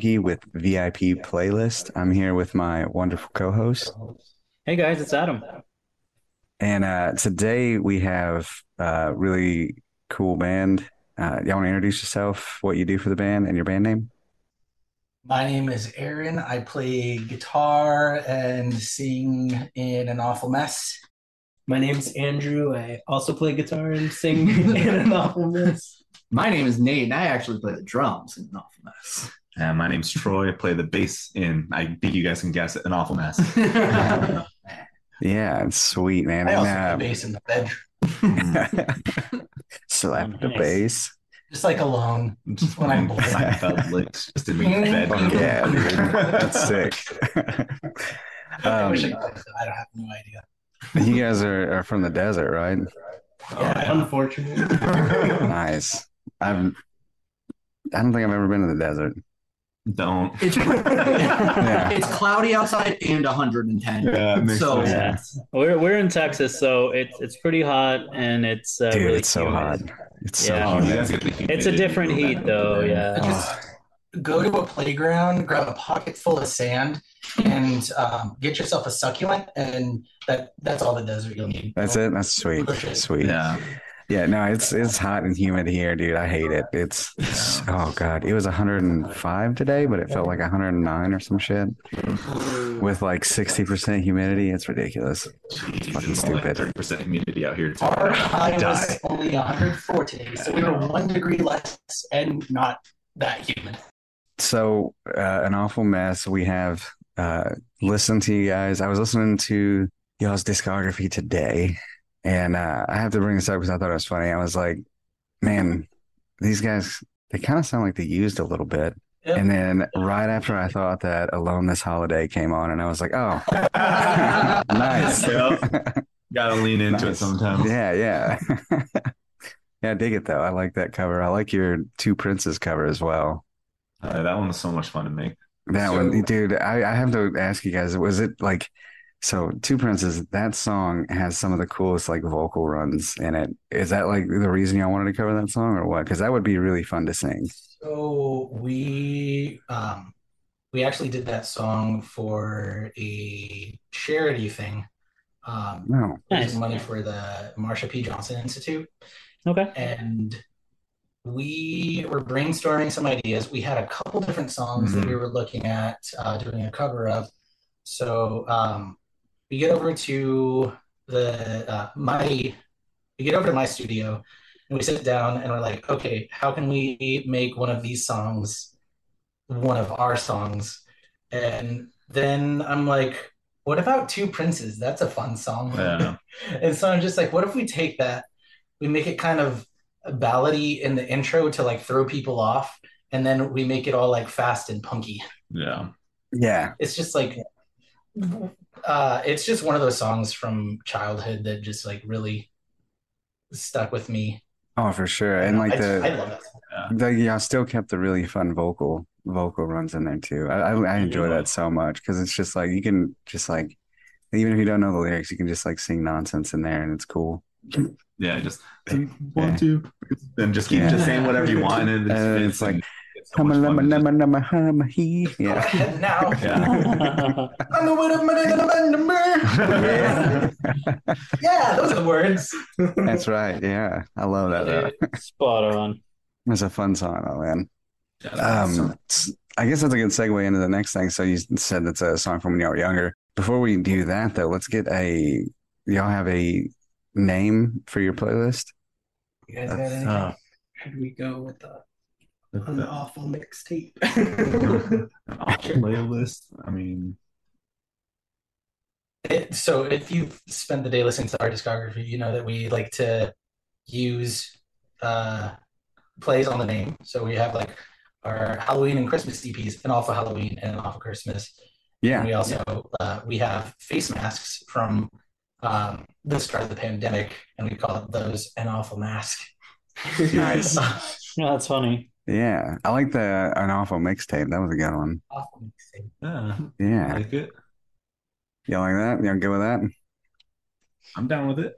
doing? My name is Augie with VIP Playlist. I'm here with my wonderful co-host, Hey guys, it's Adam. and uh, today we have a really cool band. Uh, y'all want to introduce yourself, what you do for the band, and your band name? My name is Aaron. I play guitar and sing in an awful mess. My name's Andrew. I also play guitar and sing in an awful mess. My name is Nate, and I actually play the drums in an awful mess. Uh, my name's Troy. I play the bass in, I think you guys can guess it, An Awful Mess. Yeah, it's sweet, man. I also play And, bass in the bedroom, uh, slap the Nice. bass. just like alone, just when I'm bored. Seinfeld licks just in my bed. Yeah, dude. That's sick. I um, wish I could. I don't have no idea. you guys are, are from the desert, right? Yeah. Unfortunately. Nice. I've. I don't think I've ever been to the desert. Don't. It's, it's cloudy outside and 110. Yeah, So- Yeah. We're we're in Texas, so it's it's pretty hot and it's uh, Dude, really it's so hot. It's Yeah. so Oh, you humid. guys get the It's a different heat though, yeah. Just go to a playground, grab a pocket full of sand, and um, get yourself a succulent, and that that's all the desert you'll need. That's it. That's sweet. Sweet. Yeah. Yeah, no, it's it's hot and humid here, dude. I hate it. It's, it's oh god, it was 105 today, but it felt like 109 or some shit with like 60% humidity. It's ridiculous. Jeez, Fucking stupid. 30% humidity out here. Too. Our high was Die. only 104 today, so we were one degree less and not that humid. So, uh, an awful mess. We have uh listened to you guys. I was listening to y'all's discography today, and uh, I have to bring this up because I thought it was funny. I was like, man, these guys they kind of sound like they used a little bit. Yep. And then right after I thought that Alone This Holiday came on, and I was like, oh, nice. Yep. Gotta lean into it Nice. sometimes. Yeah, yeah. yeah, I dig it though. I like that cover. I like your Two Princes cover as well. Uh, that one was so much fun to make. That So- one, dude, I, I have to ask you guys, was it like, so Two Princes, that song has some of the coolest like vocal runs in it. Is that like the reason y'all wanted to cover that song or what? Because that would be really fun to sing. So we um we actually did that song for a charity thing. Um No. Nice. money for the Marsha P. Johnson Institute. Okay. And we were brainstorming some ideas. We had a couple different songs that we were looking at uh, doing a cover of. So um, we get over to the uh, my we get over to my studio and we sit down and we're like, okay, how can we make one of these songs one of our songs? And then I'm like, what about Two Princes? That's a fun song. Yeah. And so I'm just like, what if we take that, we make it kind of ballady in the intro to like throw people off, and then we make it all like fast and punky. Yeah. Yeah. It's just like, uh, it's just one of those songs from childhood that just like really stuck with me. Oh, for sure. And like I, the, I love it. the y'all still kept the really fun vocal vocal runs in there too. I I, I enjoy that so much because it's just like you can just like even if you don't know the lyrics, you can just like sing nonsense in there and it's cool. Yeah. Just Yeah. one, two, and just keep Yeah. just saying whatever you want. And, And fits it's like, and it's so much Humma fun just- numma numma humma hee. Go Yeah. ahead now. Yeah. Yeah. Yeah, those are the words. That's right. Yeah. I love that. though. Spot on. It's a fun song, oh man. Um, s- I guess that's a good segue into the next thing. So you said that's a song from when you were younger. Before we do that, though, let's get a. Y'all have a name for your playlist? You guys got anything? Uh, Should we go with the the- an awful mixtape? the playlist. I mean, It, so if you've spent the day listening to our discography, you know that we like to use uh, plays on the name. So we have like our Halloween and Christmas EPs, an awful Halloween and an awful Christmas. Yeah. And we also uh, we have face masks from um, the start of the pandemic, and we call those an awful mask. Nice. No, that's funny. Yeah. I like the an awful mixtape. That was a good one. awful mixtape. Yeah, I Yeah. like it. You like that? You good with that? I'm down with it.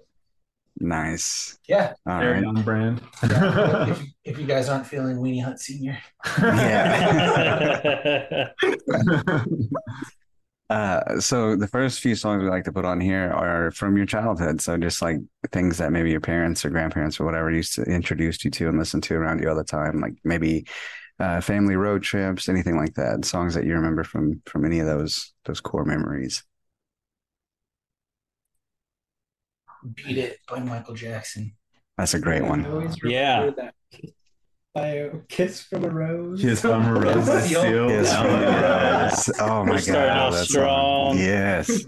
Nice. Yeah. All Very right. on brand. if, you, if you guys aren't feeling Weenie Hunt Senior, Yeah. Uh, so the first few songs we like to put on here are from your childhood. So just like things that maybe your parents or grandparents or whatever used to introduce you to and listen to around you all the time, like maybe uh, family road trips, anything like that. Songs that you remember from from any of those those core memories. Beat It by Michael Jackson. That's a great one. Yeah. Remember. By kiss from a rose. Kiss from a rose, I Seal. seal Yes, down the yes. rose. Oh my We're starting God, off that song. strong. Yes.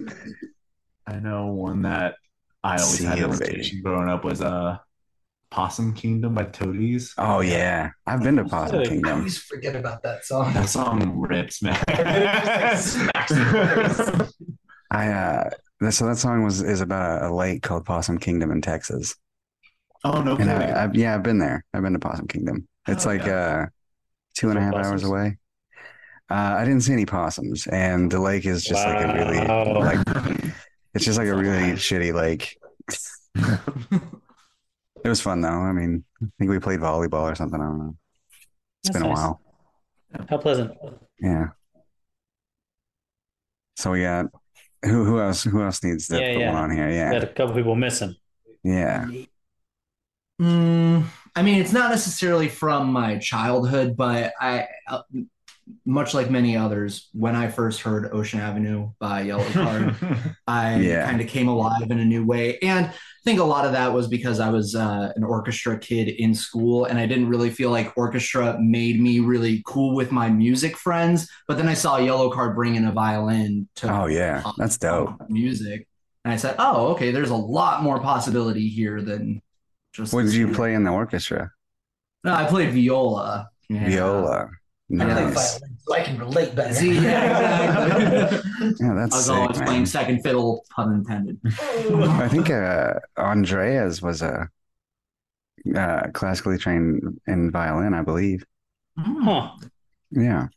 I know one that I always had a in rotation growing up was uh, Possum Kingdom by Toadies. Oh yeah, I've been to Possum Sick. I Kingdom. always forget about that song. That song rips, man. Smacks the face. I uh, so that song was is about a, a lake called Possum Kingdom in Texas. oh no, And. I, I've, yeah, I've been there. I've been to Possum Kingdom. It's Oh, like uh, two and a half hours Possums? away. Uh, I didn't see any possums, and the lake is just like a really like it's just like a really shitty lake. It was fun though. I mean, I think we played volleyball or something. I don't know. It's That's been a nice. while. How pleasant. Yeah. So we got who who else who else needs to Yeah, put yeah. one on here? Yeah. Got a couple people missing. Yeah. Mm, I mean, it's not necessarily from my childhood, but I, uh, much like many others, when I first heard Ocean Avenue by Yellow Card, I Yeah. kind of came alive in a new way. And I think a lot of that was because I was uh, an orchestra kid in school, and I didn't really feel like orchestra made me really cool with my music friends. But then I saw Yellowcard bring in a violin to Oh yeah, that's dope. music, and I said, "Oh, okay, there's a lot more possibility here than just." What did you one." play in the orchestra? No, I played viola. Yeah. Viola. I like Nice. violin, so I can relate better. See, yeah, exactly. Yeah, I was sick, always man. playing second fiddle, pun intended. I think uh, Andreas was a uh, classically trained in violin, I believe. Huh. Yeah.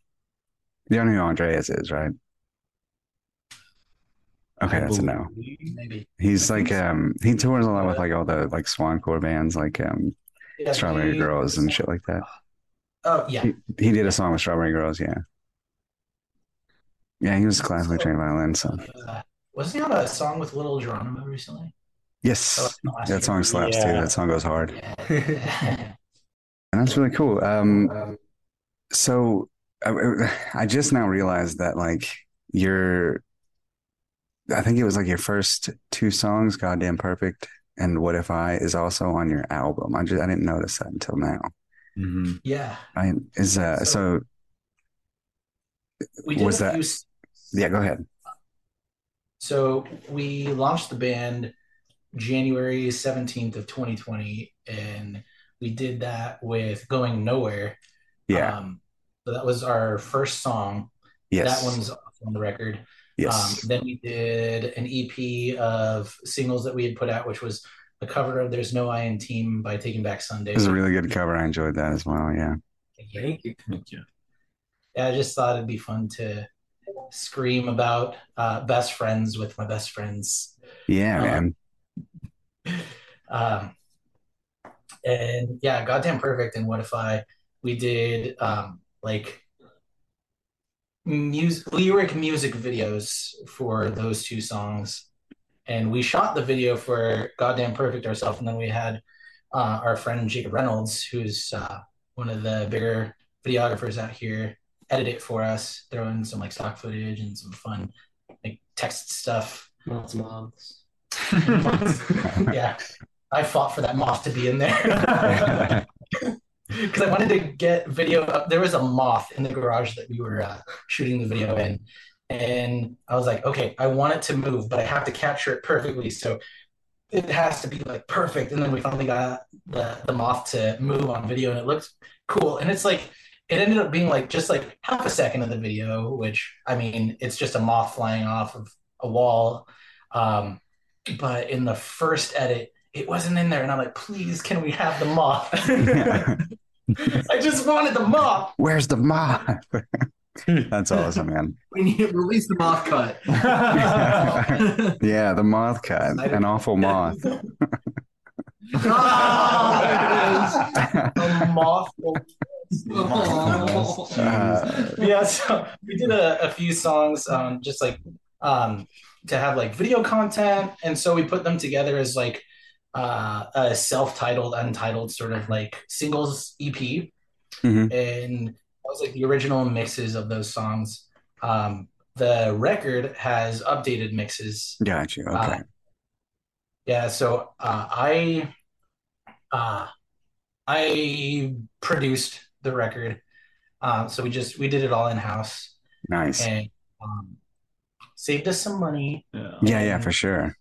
You don't know who Andreas is, right? Okay, that's a no. Maybe. He's like um he tours a lot with like all the like swancore bands like um Yeah, Strawberry he- Girls and shit like that. Oh yeah. He, he did a song with Strawberry Girls, yeah. Yeah, he was classically trained violin, so Uh, wasn't he on a song with Little Geronimo recently? Oh, yes. no, last That song slaps too. That song goes hard. Yeah. And that's really cool. Um, so I, I just now realized that like your, I think it was like your first two songs, "Goddamn Perfect" and "What If I" is also on your album. I just I didn't notice that until now. Mhm. yeah. I is uh so We did Was that- few yeah. Go ahead. So we launched the band January 17th of 2020, and we did that with Going Nowhere. Yeah. Um, so that was our first song. yes. That one's on the record. Yes. Um, then we did an EP of singles that we had put out, which was a cover of There's No I in Team by Taking Back Sunday. it was a really good cover. I enjoyed that as well. Yeah. Thank you. Thank you. Yeah, I just thought it'd be fun to scream about uh, best friends with my best friends. Yeah, Uh, man. Um, and yeah, goddamn perfect. And what if I we did um, like music lyric music videos for those two songs, and we shot the video for goddamn perfect ourselves, and then we had uh, our friend Jacob Reynolds, who's uh, one of the bigger videographers out here, edit it for us, throw in some like stock footage and some fun like text stuff. Lots of moths. yeah, I fought for that moth to be in there because I wanted to get video. Up. There was a moth in the garage that we were uh, shooting the video in, and I was like, okay, I want it to move, but I have to capture it perfectly. So it has to be like perfect. And then we finally got the the moth to move on video, and it looks cool. And it's like it ended up being like just like half a second of the video, which I mean, it's just a moth flying off of a wall. Um, but in the first edit, it wasn't in there, and I'm like, please, can we have the moth? I just wanted the moth. Where's the moth? That's awesome, man. We need to release the moth cut. Yeah, the moth cut, an awful moth. Ah, a moth. Uh, yeah, so we did a, a few songs, um, just like um, to have like video content, and so we put them together as like uh, a self-titled, untitled sort of like singles EP, Mhm. and that was like the original mixes of those songs. Um, the record has updated mixes got you. Okay. yeah, so uh, I uh, I produced the record. Um, so we just we did it all in house Nice. and um, saved us some money. Yeah. Yeah, yeah, for sure.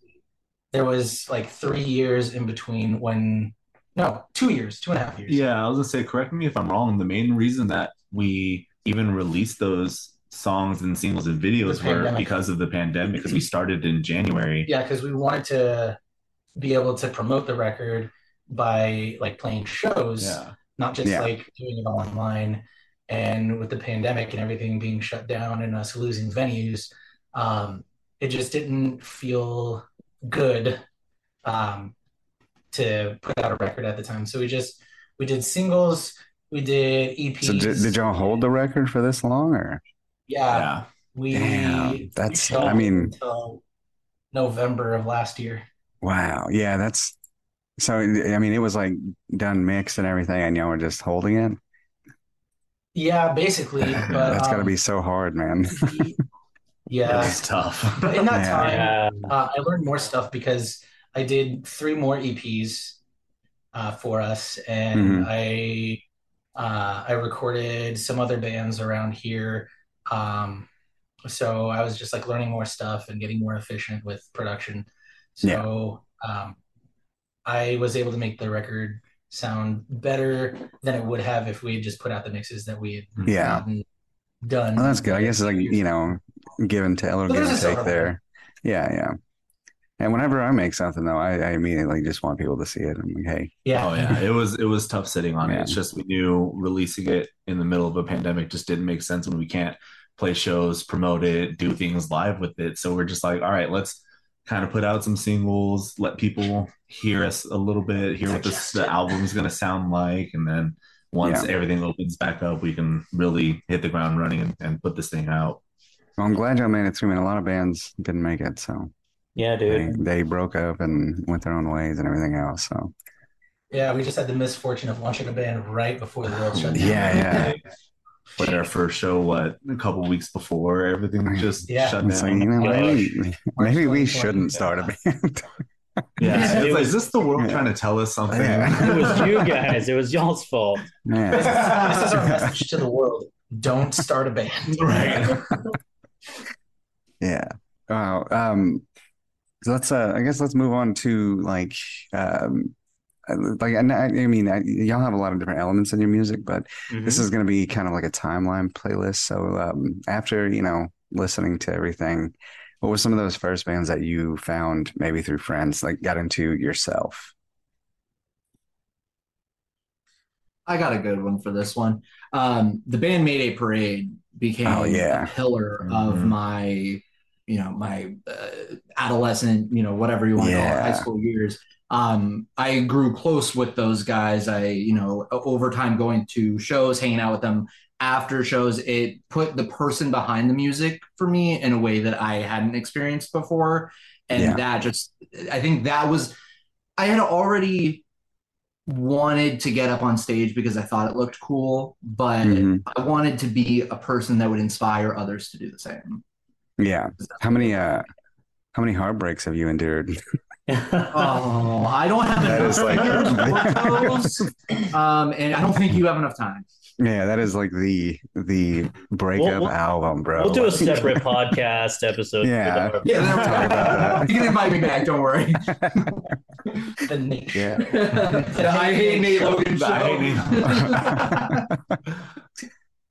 There was like three years in between when no, two years, two and a half years. Yeah, I was gonna say, correct me if I'm wrong. The main reason that we even released those songs and singles and videos were because of the pandemic. Because we started in January. Yeah, because we wanted to be able to promote the record by like playing shows, Yeah. not just Yeah. like doing it all online. And with the pandemic and everything being shut down and us losing venues, um, it just didn't feel good um, to put out a record at the time. So we just we did singles, we did EPs. So did, did y'all hold the record for this long or? Yeah, Yeah. we Damn, that's- held I mean- until November of last year. Wow. Yeah, that's so I mean it was like done mixed and everything and y'all were just holding it. Yeah, basically. But That's gotta um, be so hard, man. Yeah. It's tough. But in that Yeah. time, Yeah. uh, I learned more stuff because I did three more EPs uh, for us, and Mhm. I uh, I recorded some other bands around here. Um, so I was just like learning more stuff and getting more efficient with production. So um, I was able to make the record sound better than it would have if we had just put out the mixes that we had Yeah. done. Well, that's good. I guess it's like, you know, give and take, a little give and take silver there. Yeah, yeah. And whenever I make something though, I, I immediately just want people to see it. I'm like, hey, yeah. Oh yeah, it was it was tough sitting on it. It's just we knew releasing it in the middle of a pandemic just didn't make sense when we can't play shows, promote it, do things live with it. So we're just like, all right, let's kind of put out some singles, let people hear us a little bit, hear what this, the Digest it. album's gonna sound like, and then once Yeah. everything opens back up, we can really hit the ground running and, and put this thing out. Well, I'm glad y'all made it through. Man, a lot of bands didn't make it, so Yeah, they, dude. they broke up and went their own ways and everything else. So Yeah, we just had the misfortune of launching a band right before the world shut down. Yeah, yeah. Put our first show, what, a couple weeks before everything just Yeah. shut it's like, down. you know, maybe, maybe we shouldn't start a band. yeah, It it's like, was- is this the world Yeah. trying to tell us something? Yeah. It was you guys. It was y'all's fault. This is, this is our message to the world. Don't start a band. Right. Yeah. Wow. Um, so let's uh I guess let's move on to like um like and I, I mean I, y'all have a lot of different elements in your music, but this is going to be kind of like a timeline playlist. So um after, you know, listening to everything, what were some of those first bands that you found maybe through friends, like got into yourself? I got a good one for this one. Um, the band Mayday Parade became Oh, yeah. a pillar of Mhm. my, you know, my uh, adolescent, you know, whatever you want to call it, high school years. Um, I grew close with those guys. I, you know, over time going to shows, hanging out with them after shows, it put the person behind the music for me in a way that I hadn't experienced before. And Yeah. that just, I think that was, I had already wanted to get up on stage because I thought it looked cool, but Mhm. I wanted to be a person that would inspire others to do the same. Yeah. How many uh how many heartbreaks have you endured? Oh, I don't have That enough like-. Um, and I don't think you have enough time. Yeah, that is like the the breakup we'll- album, bro. We'll do a separate podcast episode. Yeah. Yeah, there we Talk about that. You can invite me back. Don't worry. The niche. Yeah. I hate Nate Logan I hate show.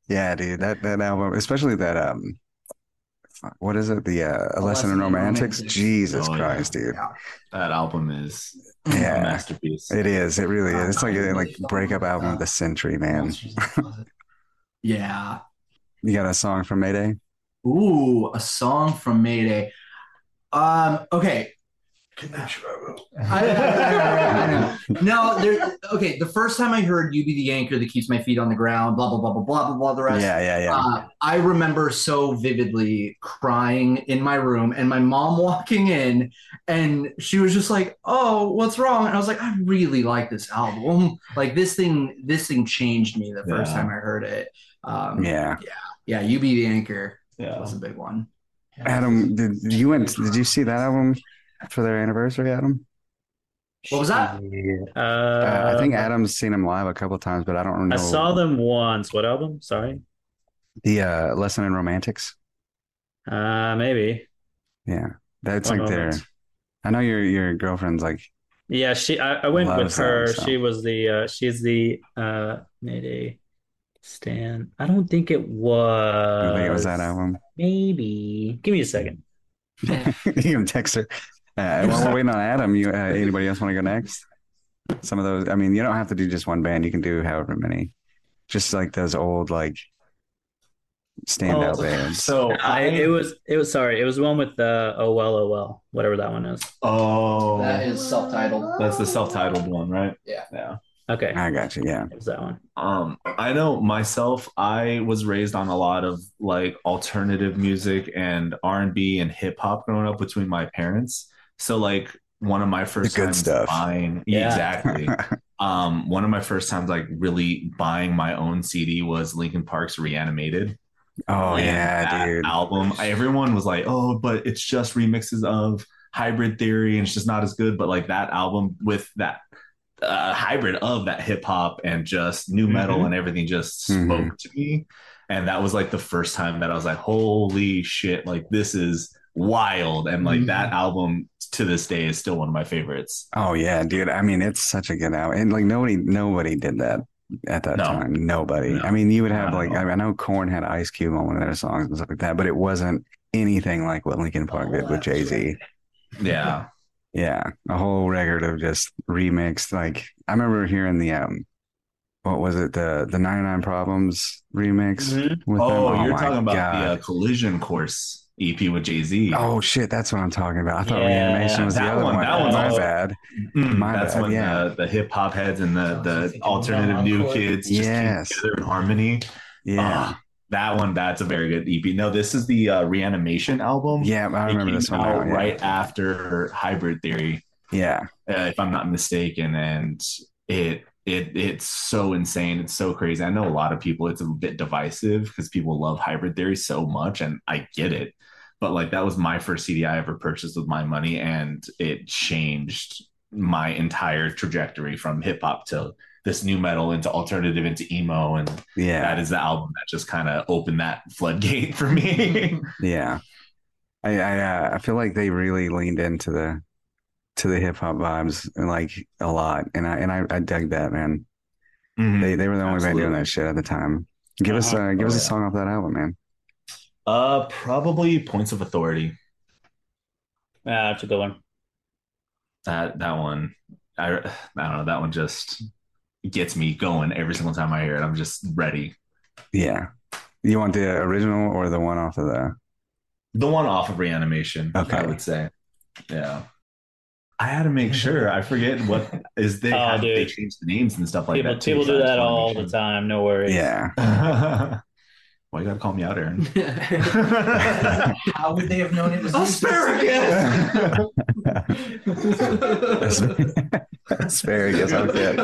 Yeah, dude, that that album, especially that um, what is it? The uh, A Lesson in Lesson in Romantics. Romantics. Jesus Oh, yeah. Christ, dude. Yeah. That album is a Yeah, masterpiece. it is. It really is. It's like a like breakup album of the century, man. Monsters in the Closet. Yeah. You got a song from Mayday? Ooh, a song from Mayday. Um, okay. I, I know. No, there. Okay, the first time I heard "You Be the Anchor That Keeps My Feet on the Ground," blah blah blah blah blah blah blah. The rest. Yeah, yeah, yeah. Uh, I remember so vividly crying in my room and my mom walking in and she was just like, "Oh, what's wrong?" And I was like, "I really like this album. Like this thing this thing changed me the first Yeah. time I heard it." Um, yeah. yeah, "You Be the Anchor" Yeah. was a big one. Adam, did you went? Did you see that album for their anniversary, Adam? What was that? Uh, Uh, I think Adam's seen them live a couple times, but I don't know. I saw them once. What album? Sorry. The uh, Lesson in Romantics. Uh, maybe. Yeah, that's One like their. I know your your girlfriend's like. Yeah, she. I, I went with Loves them, her. so. She was the. Uh, she's the. Uh, Mayday. Stan. I don't think it was. I think it was that album. Maybe. Give me a second. you can text her. Uh, while we're waiting on Adam, you uh, anybody else want to go next? Some of those. I mean, you don't have to do just one band. You can do however many. Just like those old like standout Oh, bands. So I, it was. It was. Sorry. It was one with the. Oh well. Oh well. Whatever that one is. Oh, That is self-titled. that's the self-titled one, right? Yeah. Yeah. Okay. I got you. Yeah. It was that one. Um, I know myself. I was raised on a lot of like alternative music and R and B and hip hop growing up between my parents. So like one of my first good times stuff. buying Yeah. exactly. um, one of my first times like really buying my own CD was Linkin Park's Reanimated. oh And yeah, that dude. album. Everyone was like, "Oh, but it's just remixes of Hybrid Theory, and it's just not as good." But like that album with that uh, hybrid of that hip hop and just new metal Mhm. and everything just Mhm. spoke to me, and that was like the first time that I was like, "Holy shit! Like this is wild!" And like Mhm. that album to this day is still one of my favorites. Oh yeah, dude. I mean, it's such a good album, and like nobody, nobody did that at that No. time. Nobody. No. I mean, you would have Not like, at I, mean, I know Korn had Ice Cube on one of their songs and stuff like that, but it wasn't anything like what Linkin Park Oh, did with Jay Z. right. Yeah, Yeah, a whole record of just remixed. Like I remember hearing the um, what was it the the 99 Problems remix Mhm. with them. Oh, you're my talking about God. the uh, Collision Course EP with Jay Z. Oh shit, that's what I'm talking about. I thought Yeah, reanimation was the other one- one. that one's my also- bad. Mm, My that's bad, when yeah. the, the hip hop heads and the, the alternative new Encore. kids just Yes. came together in harmony. Yeah, Ah, that one, that's a very good EP. No, this is the uh, Reanimation album. yeah, I remember this one out. Yeah. right after Hybrid Theory, Yeah, uh, if I'm not mistaken, and it it it's so insane. It's so crazy. I know a lot of people. It's a bit divisive because people love Hybrid Theory so much, and I get it. But like that was my first CD I ever purchased with my money, and it changed my entire trajectory from hip hop to this new metal into alternative into emo, and yeah. that is the album that just kind of opened that floodgate for me. Yeah, I I, uh, I feel like they really leaned into the to the hip hop vibes and like a lot, and I and I, I dug that man. They they were the only band doing that shit at the time. Give us uh, give Oh, us a yeah. song off that album, man. Uh, probably Points of Authority. Ah, that's a good one. That that one, I I don't know. That one just gets me going every single time I hear it. I'm just ready. Yeah, you want the original or the one off of the? The one off of Reanimation, Okay. I would say. Yeah. I had to make sure. I forget what is they Oh, have, they dude. changed the names and stuff like people that. people do that all the time. No worries. Yeah, sure. Why you gotta call me out, Aaron? How would they have known it was Asparagus. asparagus. Okay.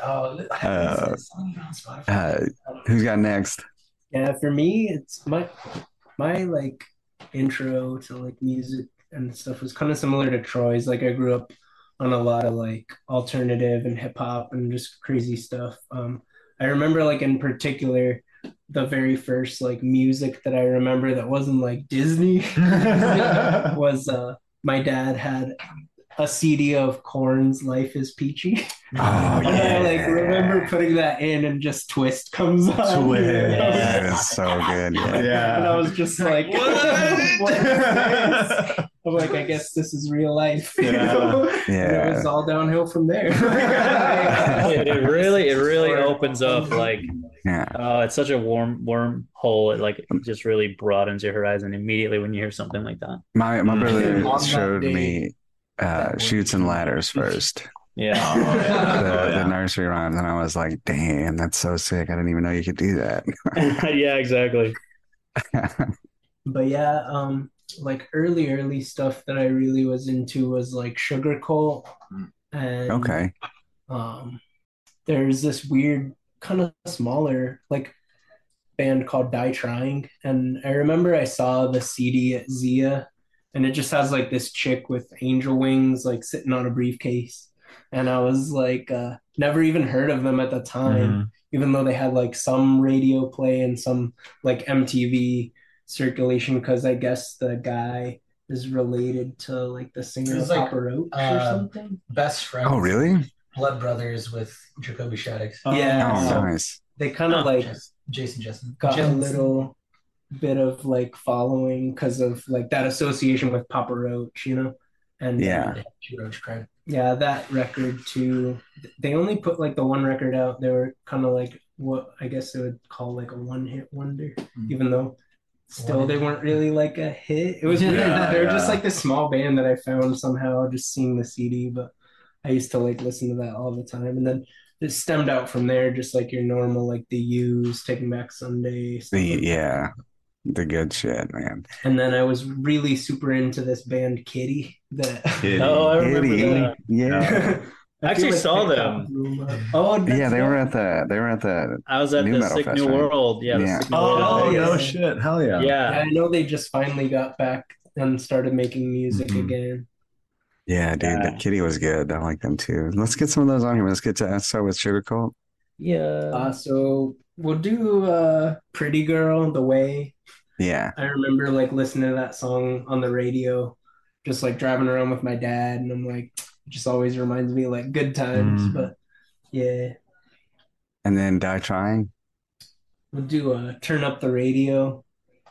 Oh, I Uh, this song on Spotify. Uh, who's got next? Yeah, for me, it's my my like intro to like music and stuff was kind of similar to Troy's. Like I grew up on a lot of like alternative and hip hop and just crazy stuff. Um, I remember like in particular the very first like music that I remember that wasn't like Disney was uh my dad had a CD of Korn's "Life Is Peachy." Oh And I like remember putting that in, and just "Twist" comes on. Twist. That is so good. Yeah. Yeah. And I was just like, what is this? I'm like, I guess this is real life. you Yeah. know? Yeah. it was all downhill from there. it, it really, it really Sorry. opens up like Yeah. oh, it's such a warm worm hole. It like just really broadens your horizon immediately when you hear something like that. My my Mm. brother showed day, me uh, shoots and ladders first. Yeah. The, yeah. the nursery rhymes, and I was like, "Damn, that's so sick! I didn't even know you could do that." yeah, exactly. But yeah, um, like early, early stuff that I really was into was like Sugarcult. Mm. And okay, um, there's this weird, kind of smaller, like band called Die Trying. And I remember I saw the CD at Zia, and it just has like this chick with angel wings, like sitting on a briefcase. And I was like, uh, never even heard of them at the time Mhm. even though they had like some radio play and some like MTV circulation because I guess the guy is related to like the singer of like, Papa Roach or uh, something. Best friend. oh really? Blood brothers with Jacoby Shaddix. Yeah, Oh, so nice. they kind of Oh, like Jas- Jason Jessen. got a little bit of like following because of like that association with Papa Roach, you know. And Yeah. uh, Roach cried. yeah, that record too. They only put like the one record out. They were kind of like what I guess they would call like a one hit wonder, Mhm. even though still they weren't really like a hit. It was weird. Yeah, They were just like this small band that I found somehow just seeing the CD, but I used to like listen to that all the time. And then it stemmed out from there, just like your normal like the Used, Taking Back Sunday. The like yeah, the good shit, man. And then I was really super into this band Kittie that Kittie. Oh, I remember Kittie, that. yeah, I Actually feel saw them. blew 'em up. Oh, that's yeah. They were them. at the they were at the I was at New the Metal Sick Fest, New right? World. Yeah, the Yeah. Sick New Oh, World. no shit. Hell yeah. Yeah. Yeah, I know they just finally got back and started making music Mhm. again. yeah, dude. Yeah. The Kittie was good. I like them too. Let's get some of those on here. Let's get to let's start with Sugarcult. Yeah. Uh, so we'll do uh, Pretty Girl, The Way. Yeah, I remember like listening to that song on the radio, just like driving around with my dad, and I'm like, it just always reminds me like good times, mm. but yeah. And then die trying. We'll do a turn up the radio.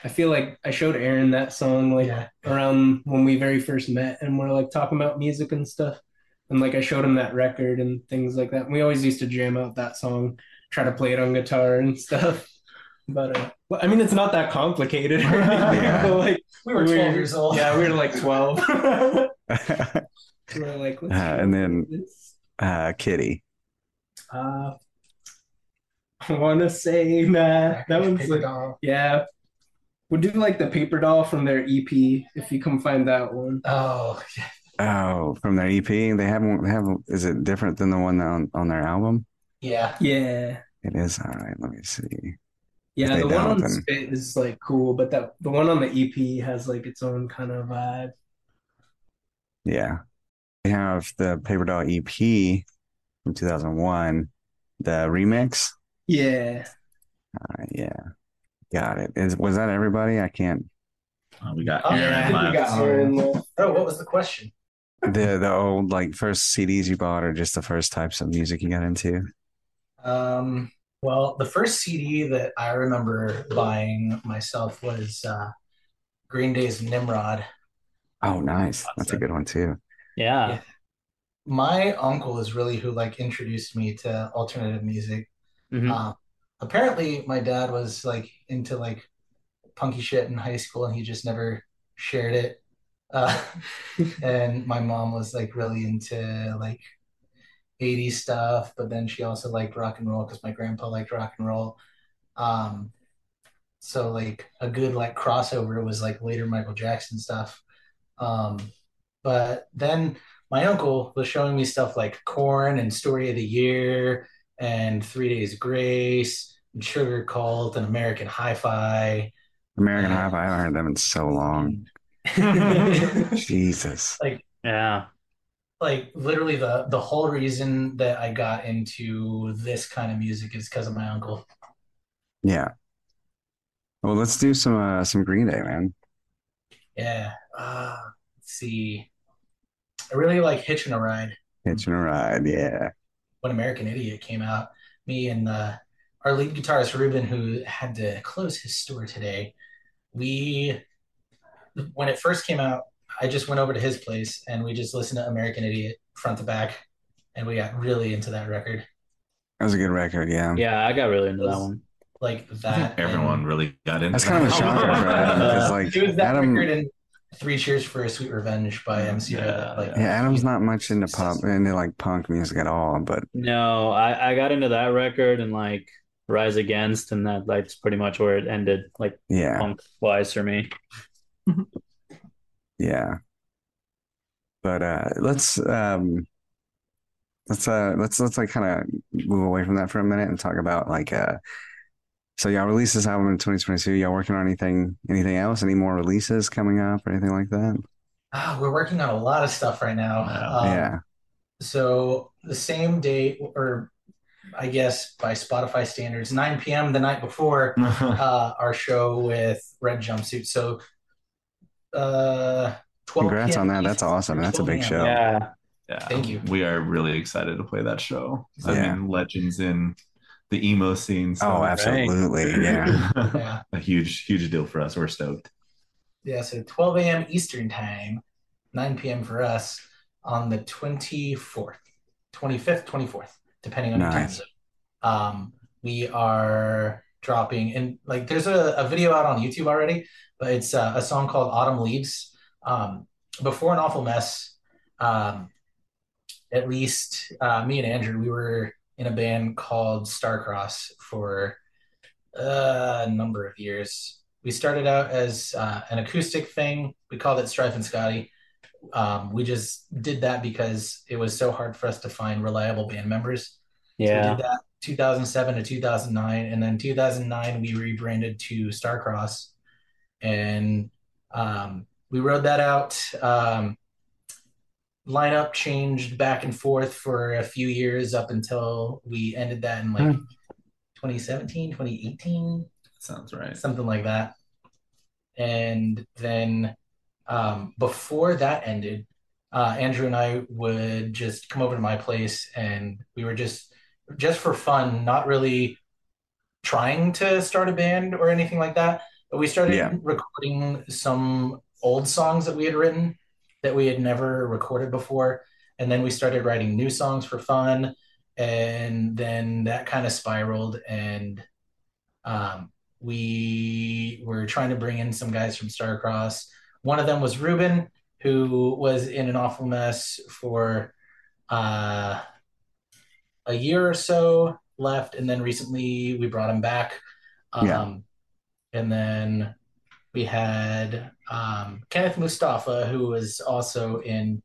I feel like I showed Aaron that song like yeah. around when we very first met and we're like talking about music and stuff. And like I showed him that record and things like that. And we always used to jam out that song, try to play it on guitar and stuff. But uh, well, I mean, it's not that complicated. Yeah. like we were 12 we were, years old. Yeah, we were like 12 were like, let's Uh, and then- this. Kittie. Uh, I want to say nah. That one's Paper like, doll. yeah. We'll do like the paper doll from their EP if you can find that one. Oh, yeah. Oh, from their EP. They have one. They have. Is it different than the one on on their album? yeah. Yeah. It is. All right. Let me see. Yeah, the one on then- Spit is like cool, but that the one on the EP has like its own kind of vibe. Yeah. They have the Paper Doll EP from 2001, the remix. Yeah. Uh, yeah. Got it. Is was that everybody? I can't. Oh, we got Oh, I think we got. Aaron. Oh, what was the question? The the old like first CDs you bought or just the first types of music you got into? Um, well, the first CD that I remember buying myself was uh, Green Day's Nimrod. Oh, nice. That's a good one too. Yeah. Yeah. My uncle is really who like introduced me to alternative music. Mhm. Uh, apparently, my dad was like into like punky shit in high school, and he just never shared it. Uh, and my mom was like really into like 80s stuff, but then she also liked rock and roll because my grandpa liked rock and roll. Um, so like a good like crossover was like later Michael Jackson stuff. Um, but then my uncle was showing me stuff like Korn and Story of the Year and Three Days Grace and Sugarcult and American Hi-Fi. American Yeah. Hi-Fi. I haven't heard them in so long. Jesus. Like Jesus. Yeah. literally the the whole reason that I got into this kind of music is because of my uncle. Yeah. Well, let's do some uh some Green Day, man. Yeah. Uh, let's see. I really like Hitching a Ride. Hitching a ride, yeah. when American Idiot came out, me and uh, our lead guitarist Ruben, who had to close his store today, we when it first came out, I just went over to his place and we just listened to American Idiot front to back, and we got really into that record, That was a good record, yeah. Yeah, I got really into that one. like that. everyone and- really got into That's kind of a that. shocker for Adam because like it was that Adam record and Three Cheers for a Sweet Revenge by MC. Red. Yeah, like, yeah, Adam's not much into pop into like punk music at all, but No, I, I got into that record and like Rise Against, and that that's pretty much where it ended, like yeah, punk wise for me. yeah. But uh let's um let's uh let's let's like kind of move away from that for a minute and talk about like uh so y'all released this album in 2022. Y'all working on anything anything else? Any more releases coming up or anything like that? ah, we're working on a lot of stuff right now. Um, yeah. So the same date, or I guess by Spotify standards, 9 p.m. the night before uh, our show with Red Jumpsuit. So uh, 12 Congrats p.m. on that. That's awesome. That's a big a.m. show. Yeah, Yeah, Thank you. We are really excited to play that show. I Yeah. mean, legends in the emo scene. So Oh, absolutely. Yeah. Yeah. a huge, huge deal for us. We're stoked. Yeah. So 12 a.m. Eastern time, 9 p.m. for us on the 24th, 25th, 24th, depending on your time zone. Um, we are dropping, and like there's a, a video out on YouTube already, but it's uh, a song called Autumn Leaves. Um, before an awful mess, um, at least uh, me and Andrew, we were in a band called Starcross for uh, a number of years. We started out as uh, an acoustic thing. We called it Strife and Scotty. Um, we just did that because it was so hard for us to find reliable band members. So we yeah. did that 2007 to 2009, and then 2009 we rebranded to Starcross, and um, we rode that out. Um, lineup changed back and forth for a few years up until we ended that in like 2017, 2018 Sounds right. something like that. And then um, before that ended, uh, Andrew and I would just come over to my place, and we were just just for fun, not really trying to start a band or anything like that. But we started Yeah. recording some old songs that we had written that we had never recorded before, and then we started writing new songs for fun, and then that kind of spiraled and um, we were trying to bring in some guys from Starcross. One of them was Ruben, who was in an awful mess for uh, a year or so left, and then recently we brought him back. Um, Yeah. And then we had um, Kenneth Mustafa, who was also in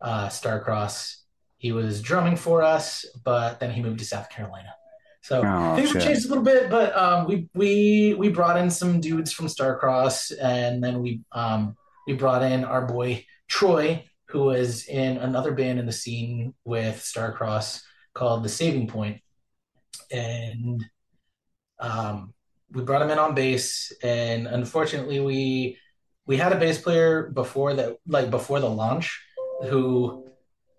uh, Starcross. He was drumming for us, but then he moved to South Carolina. So Oh, things have changed a little bit, but um, we we we brought in some dudes from Starcross, and then we um, we brought in our boy Troy, who was in another band in the scene with Starcross called The Saving Point, and um, we brought him in on bass. And unfortunately, we we had a bass player before that, like before the launch, who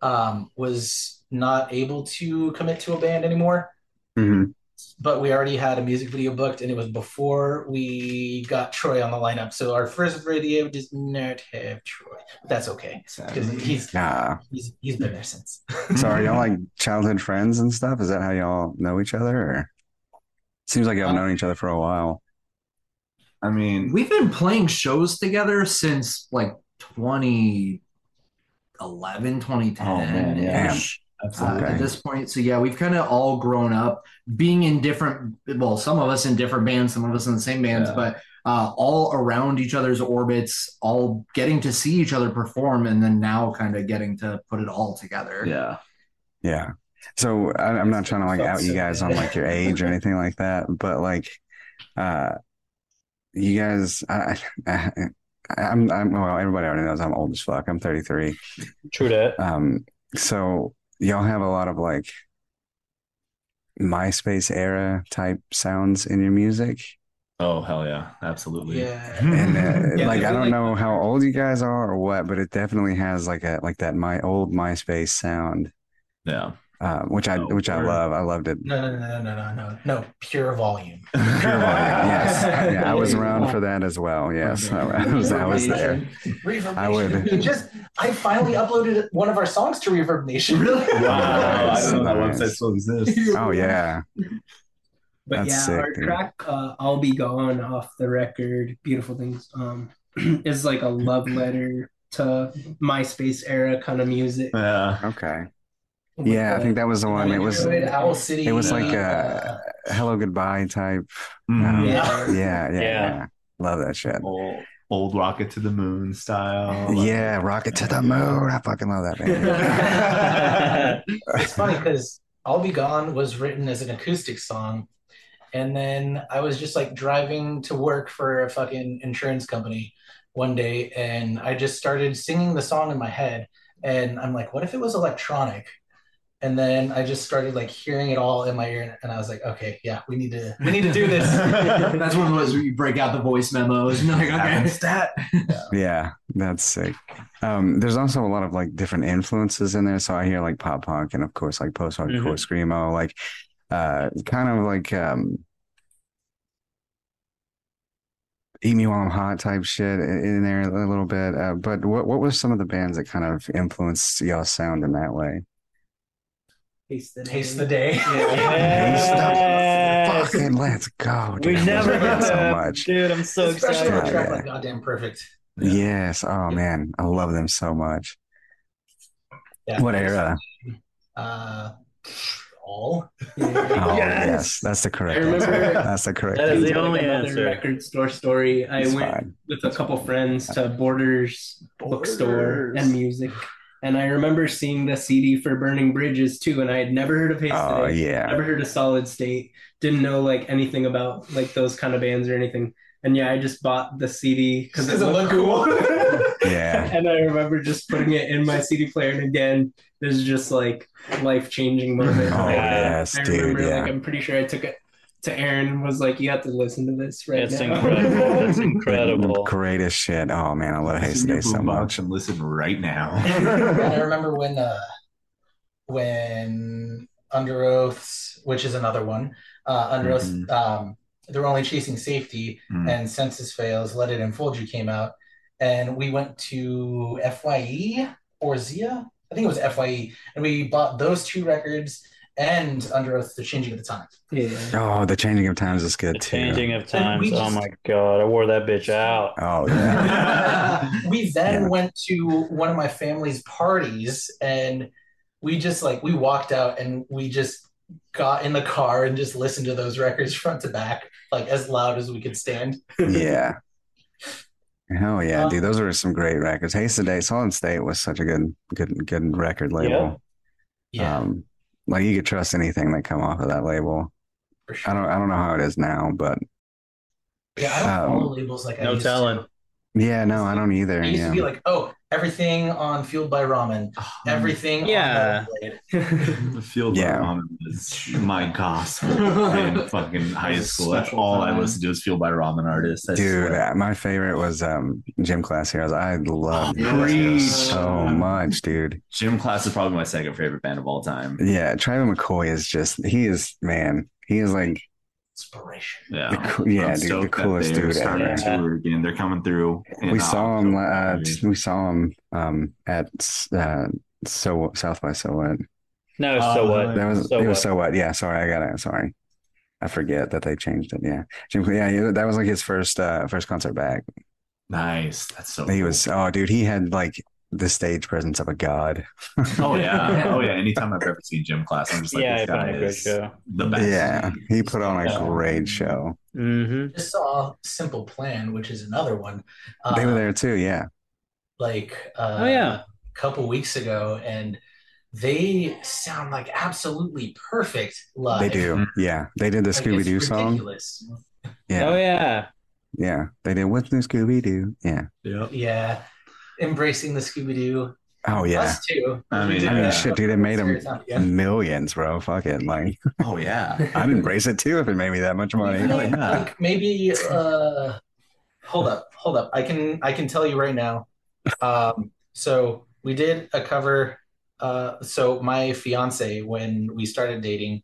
um, was not able to commit to a band anymore hmm but we already had a music video booked and it was before we got Troy on the lineup. So our first video does not have Troy. But that's okay. Because he's, Nah. he's he's been there since. So are y'all like childhood friends and stuff? Is that how y'all know each other? Or seems like y'all Um, known each other for a while. I mean, We've been playing shows together since like 2011, 2010. Oh, man, yeah. uh, Okay. At this point, so yeah, we've kind of all grown up being in different. Well, some of us in different bands, some of us in the same bands, Yeah. but uh, all around each other's orbits, all getting to see each other perform, and then now kind of getting to put it all together. yeah. Yeah. So I, I'm not trying to like out you guys on like your age or anything like that, but like, uh, you guys, I, I, I'm, I'm, well, everybody already knows I'm old as fuck. I'm 33. True that. Um, so y'all have a lot of like MySpace era type sounds in your music. Oh hell yeah, absolutely. Yeah. And uh, Yeah, like I I don't like- know how old you guys are or what, but it definitely has like a like that my old MySpace sound, Yeah. Uh, which I which I love. I loved it. No, no, no, no, no, no, no. PureVolume. PureVolume, yes, yeah, I was around for that as well. Yes, I, I was I was there. Reverb I would- Nation. We just I finally uploaded one of our songs to ReverbNation. Really? Wow, I didn't know that Nice. website still exists. Oh yeah, But That's yeah, sick, our dude. track uh, "I'll Be Gone" off the record, "Beautiful Things," um, is like a love letter to MySpace era kind of music. Yeah. okay. Yeah, I think that was the one. It was Owl City. it was like uh, a hello goodbye type. Mhm. Yeah, Yeah. yeah, yeah, Yeah. yeah. Love that shit. Old, old rocket to the moon style. Yeah, rocket to the moon. I fucking love that band. it's funny because I'll Be Gone was written as an acoustic song. And then I was just like driving to work for a fucking insurance company one day and I just started singing the song in my head. And I'm like, what if it was electronic? And then I just started like hearing it all in my ear and I was like, okay, yeah, we need to we need to do this. That's one of those where you break out the voice memos and you're like, okay. Stat. Yeah, that's sick. Um, there's also a lot of like different influences in there. So I hear like pop punk and of course like post hardcore screamo, like uh kind of like um Eat Me While I'm Hot type shit in there a little bit. Uh, but what what were some of the bands that kind of influenced y'all's sound in that way? Taste the Taste Day. the day. Yes. Fucking let's go. We dude. I never love get so much. dude. I'm so Especially excited. with a track Yeah. like Goddamn Perfect. Yes. Oh man, I love them so much. Yeah. What era? Uh all. Oh Yes. yes, that's the correct remember- answer. That's the correct That is answer. the only Another answer. record store story. I It's went fine. with a couple friends to Borders bookstore and music. And I remember seeing the CD for Burning Bridges too, and I had never heard of Haste Oh Today, yeah. never heard of Solid State, didn't know like anything about like those kind of bands or anything. And yeah, I just bought the CD because it it looked looked cool. cool. Yeah. and I remember just putting it in my CD player, and again, there's just like life changing moment. Oh yes, I dude. remember, Yeah. like, I'm pretty sure I took it to Aaron was like, "You have to listen to this right It's now." incredible. It's incredible. Greatest shit. Oh man, I love Haste Listen to Today so Boombox much. and listen right now. and I remember when uh when Underoath's, which is another one, uh Underoath's, Mhm. um they're only chasing safety Mm. and Senses Fail's, Let It Enfold You came out. And we went to FYE or Zia. I think it was FYE. And we bought those two records and Underoath, The Changing of the Times. Yeah. Oh, the changing of times is good The too. changing of we times. Oh my god, I wore that bitch out. Oh yeah. we then Yeah. went to one of my family's parties and we just like we walked out and we just got in the car and just listened to those records front to back like as loud as we could stand yeah. Hell yeah, Um, dude. Those were some great records. Haste Today, Solid State was such a good, good, good record label. yeah Um, like you could trust anything that come off of that label. for I don't, I don't know how it is now, but yeah i don't um, follow labels like i No used telling. to yeah, no, I don't either. it used Yeah. to be like oh everything on fueled by ramen everything Yeah. on Metal The field Yeah. by ramen is my gospel in fucking high It was a school. That's special all I listened to is fueled by ramen artists. I Dude, swear. my favorite was um, Gym Class Heroes. I love Oh, Heroes so much, dude. Gym Class is probably my second favorite band of all time. Yeah, Travis McCoy is just he is man. He is like inspiration Yeah, The yeah, dude, the coolest they're dude starting ever. tour again. They're coming through. we saw him. Uh, October. we saw him um, at uh, so South by So What. No, Uh, so what? That was So it was what? so what? Yeah, sorry, I got it. Sorry, I forget that they changed it. Yeah, Jim. Yeah, that was like his first uh, first concert back. nice. That's so. He cool. was oh, dude, he had like the stage presence of a god. Oh yeah. Oh yeah. Anytime I've ever seen Gym Class, I'm just like, yeah, this I put on guy is the best. Yeah, he put on a Yeah. great show. Mm-hmm. just saw simple plan which is another one They were Uh, there too. Yeah, like uh, Oh yeah. a couple weeks ago, and they sound like absolutely perfect live. they do. Yeah, they did the Like, Scooby Doo song. Yeah, Oh yeah. yeah, they did. What's new Scooby Doo? Yeah, Yep. Yeah, embracing the Scooby Doo. Oh yeah. Us too. I mean, I mean, uh, shit, dude, it made them Stereotype, yeah. millions, bro. Fuck it. Like, Oh yeah. I'd embrace it too if it made me that much money. Oh, yeah. Like maybe uh hold up, hold up. I can I can tell you right now. Um so we did a cover uh so my fiance when we started dating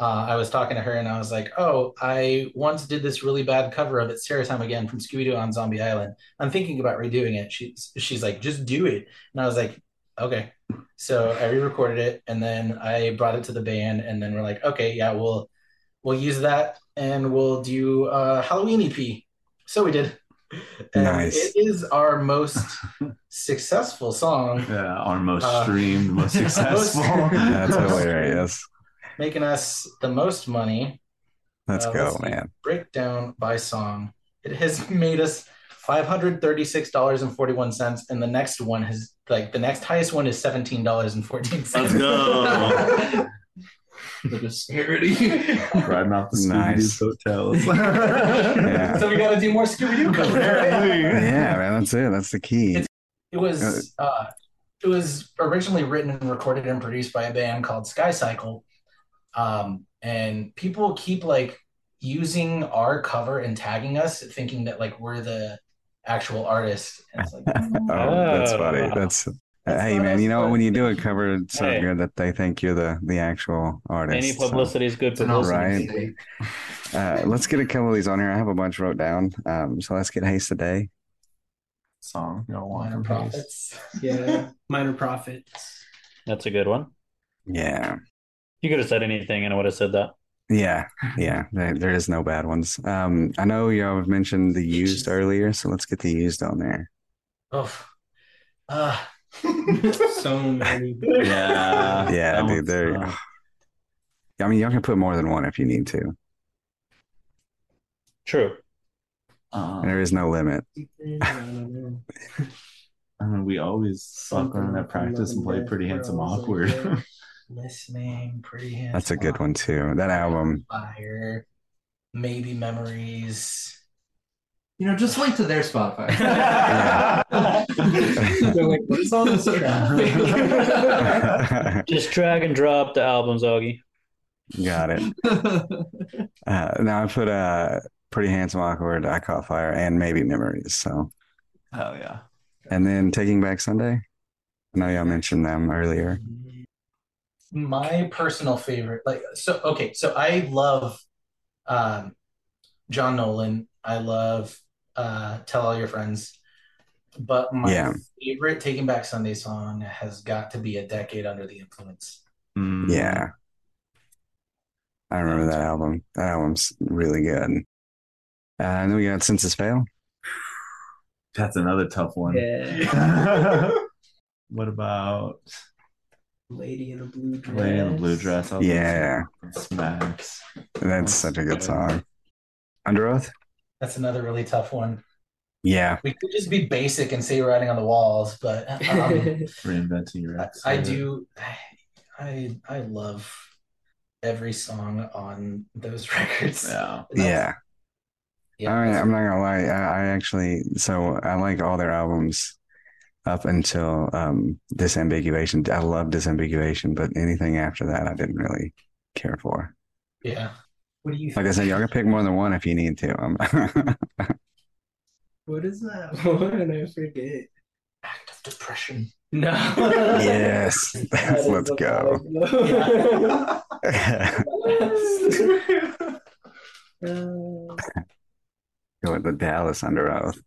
uh, I was talking to her and I was like, "Oh, I once did this really bad cover of "It's Terror Time Again" from Scooby Doo on Zombie Island. I'm thinking about redoing it." She's she's like, "Just do it," and I was like, "Okay." So I re-recorded it and then I brought it to the band and then we're like, "Okay, yeah, we'll we'll use that and we'll do a Halloween EP. So we did. And Nice. it is our most successful song, Yeah, our most Uh, streamed, most successful. That's hilarious. Making us the most money. Let's Uh, go, let's man. Breakdown by song. It has made us $536.41 and the next one has like the next highest one is $17.14. Let's go. The disparity. Riding off the Nice. Scooby-Doo hotels. Yeah. so we got to do more Scooby-Doo covers. Yeah, man, that's it. That's the key. It's- It was uh, it was originally written and recorded and produced by a band called Skycycle, um, and people keep like using our cover and tagging us, thinking that like we're the actual artist. And it's like, Oh, that's Oh, funny. wow. That's That's hey man, you know but- when you do a cover it's so Hey. good that they think you're the the actual artist. Any so, publicity is good publicity. awesome Right. uh, let's get a couple of these on here. I have a bunch wrote down. Um, so let's get Haste today. Song. You don't minor profits. Yeah, minor profits. That's a good one. Yeah, You could have said anything and I would have said that. yeah, yeah. There, there is no bad ones. Um, I know y'all have mentioned the used earlier, so let's get the used on there. Oh, uh, So many. Yeah. Yeah, that dude. one's There. tough. I mean, y'all can put more than one if you need to. True. Uh, There is no limit. I mean, we always suck around at practice and play pretty handsome awkward. listening, pretty handsome. That's a good one too. That album. Fire, maybe memories. You know, just link to their Spotify. They're like, what's on this track? Just drag and drop the albums, Augie. Got it. Uh, now I put uh, pretty handsome awkward. I caught fire and maybe memories. So Hell yeah. and then Taking Back Sunday. I know y'all mentioned them earlier. My personal favorite, like so. Okay, so I love um, John Nolan. I love uh, Tell All Your Friends. But my Yeah. favorite Taking Back Sunday song has got to be A Decade Under the Influence. Mm. Yeah, I remember that album. That album's really good. Uh, and then we got Senses Fail. That's another tough one. Yeah. what about Lady in a blue dress. Lady in a Blue Dress? I was Yeah. Smacks. That's such a good song. Underoath. That's another really tough one. Yeah, We could just be basic and say writing on the walls, but um, Reinventing your ex. I do. I I love every song on those records. Yeah. yeah. Yeah. All right, I'm not gonna lie. I, I actually so I like all their albums up until um Disambiguation. I love Disambiguation, but anything after that I didn't really care for. Yeah. What do you Like I said, y'all can pick more than one if you need to. Um, What is that one? I forget. Act of depression. No. yes, That is let's the go. Uh, Go with the Dallas Underoath.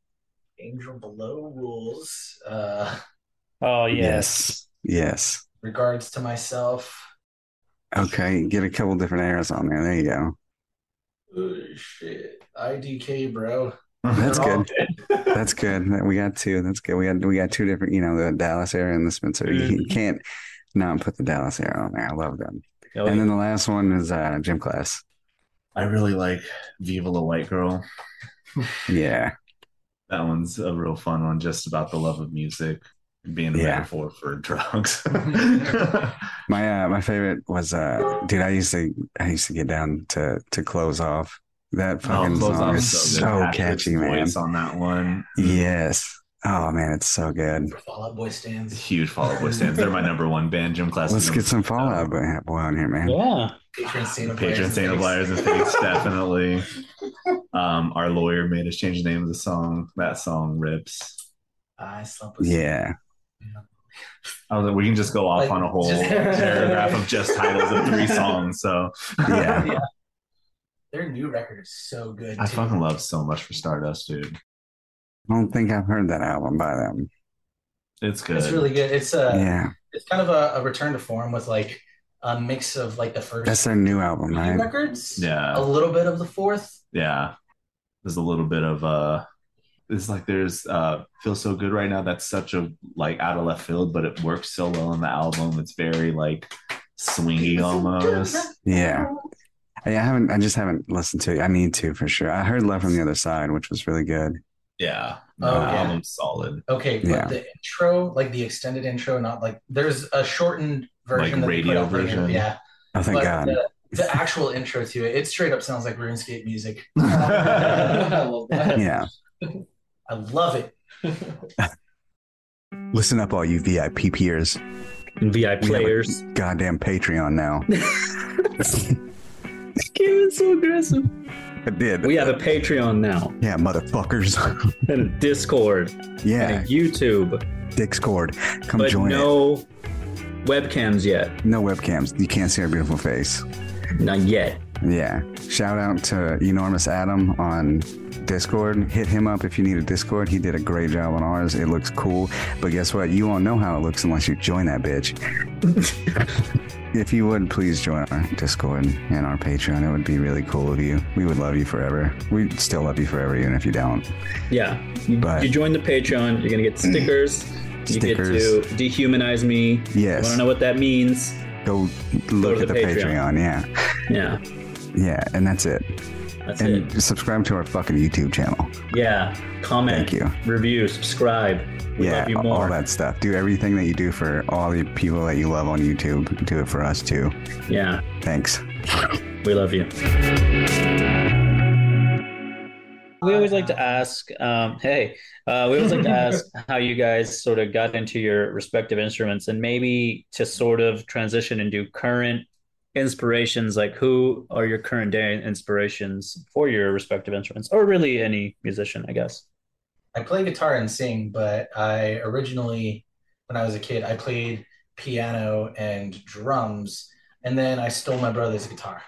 Angel Below rules. Uh, Oh, yes. Yes. regards to myself. Okay, get a couple different eras on there. There you go. Oh shit. IDK, bro. That's They're good. That's good. We got two. That's good. We got we got two different. You know, the Dallas era and the Spencer. You, you can't not put the Dallas era on there. I love them. Oh, And then the last one is uh, gym class. I really like Viva la White Girl. Yeah, That one's a real fun one, just about the love of music being a Yeah. metaphor for drugs. my uh, my favorite was uh, dude. I used to I used to get down to to Clothes Off. That fucking Oh, song is good. so catchy, man. voice on that one. Yes, Oh man, it's so good. Fall Out Boy stands. Huge Fall Out Boy stands. They're my number one band. Gym class. Let's get some two. Fallout Boy boy on here, man. Yeah. Patron saint of Patron Liars Saint of and Liars and Fakes, definitely. Um, our lawyer made us change the name of the song. That song rips. I slept with Yeah. I was like, we can just go off Like, on a whole just- paragraph of just titles of three songs. So Yeah. Their new record is so good. I too. fucking love so much for Stardust, dude. I don't think I've heard that album by them. It's good. It's really good. It's a Yeah. it's kind of a, a return to form with like a mix of like the first That's their new album, three right? records, Yeah. a little bit of the fourth. yeah. There's a little bit of uh it's like there's uh feels so good right now. That's such a like out of left field, but it works so well on the album. It's very like swingy almost. Yeah. Yeah, I haven't I just haven't listened to it. I need to for sure. I heard Love from the Other Side, which was really good. Yeah. Oh, the yeah. album's solid. Okay, but Yeah. the intro, like the extended intro, not like there's a shortened version Like that radio out later. version? Yeah, Oh thank but God. The, the actual intro to it, it straight up sounds like RuneScape music. I love that. Yeah. I love it. Listen up, all you VIP peers. And VI We have a players. goddamn Patreon now. Came in so aggressive. I did. We have a Patreon now, yeah, motherfuckers. and a Discord, yeah, and a YouTube, Discord. Come but join it. Webcams yet. No webcams. You can't see our beautiful face. Not yet. Yeah. Shout out to Enormous Adam on Discord. Hit him up if you need a Discord. He did a great job on ours. It looks cool. But guess what? You won't know how it looks unless you join that bitch. if you would, please join our Discord and our Patreon. It would be really cool of you. We would love you forever. We still love you forever, even if you don't. Yeah. You, But- you join the Patreon, you're gonna get stickers. You Stickers. get to dehumanize me. You Yes. want to know what that means? Go look to at the the Patreon. Patreon. Yeah. Yeah, Yeah. And that's it. that's And it. subscribe to our fucking YouTube channel. Yeah. Comment, Thank you. review, subscribe. We yeah, love you all that stuff. Do everything that you do for all the people that you love on YouTube. Do it for us too. Yeah, Thanks. we love you. We always like to ask, um, hey, uh, we always like to ask how you guys sort of got into your respective instruments and maybe to sort of transition into current inspirations, like who are your current day inspirations for your respective instruments, or really any musician, I guess. I play guitar and sing, but I originally, when I was a kid, I played piano and drums, and then I stole my brother's guitar.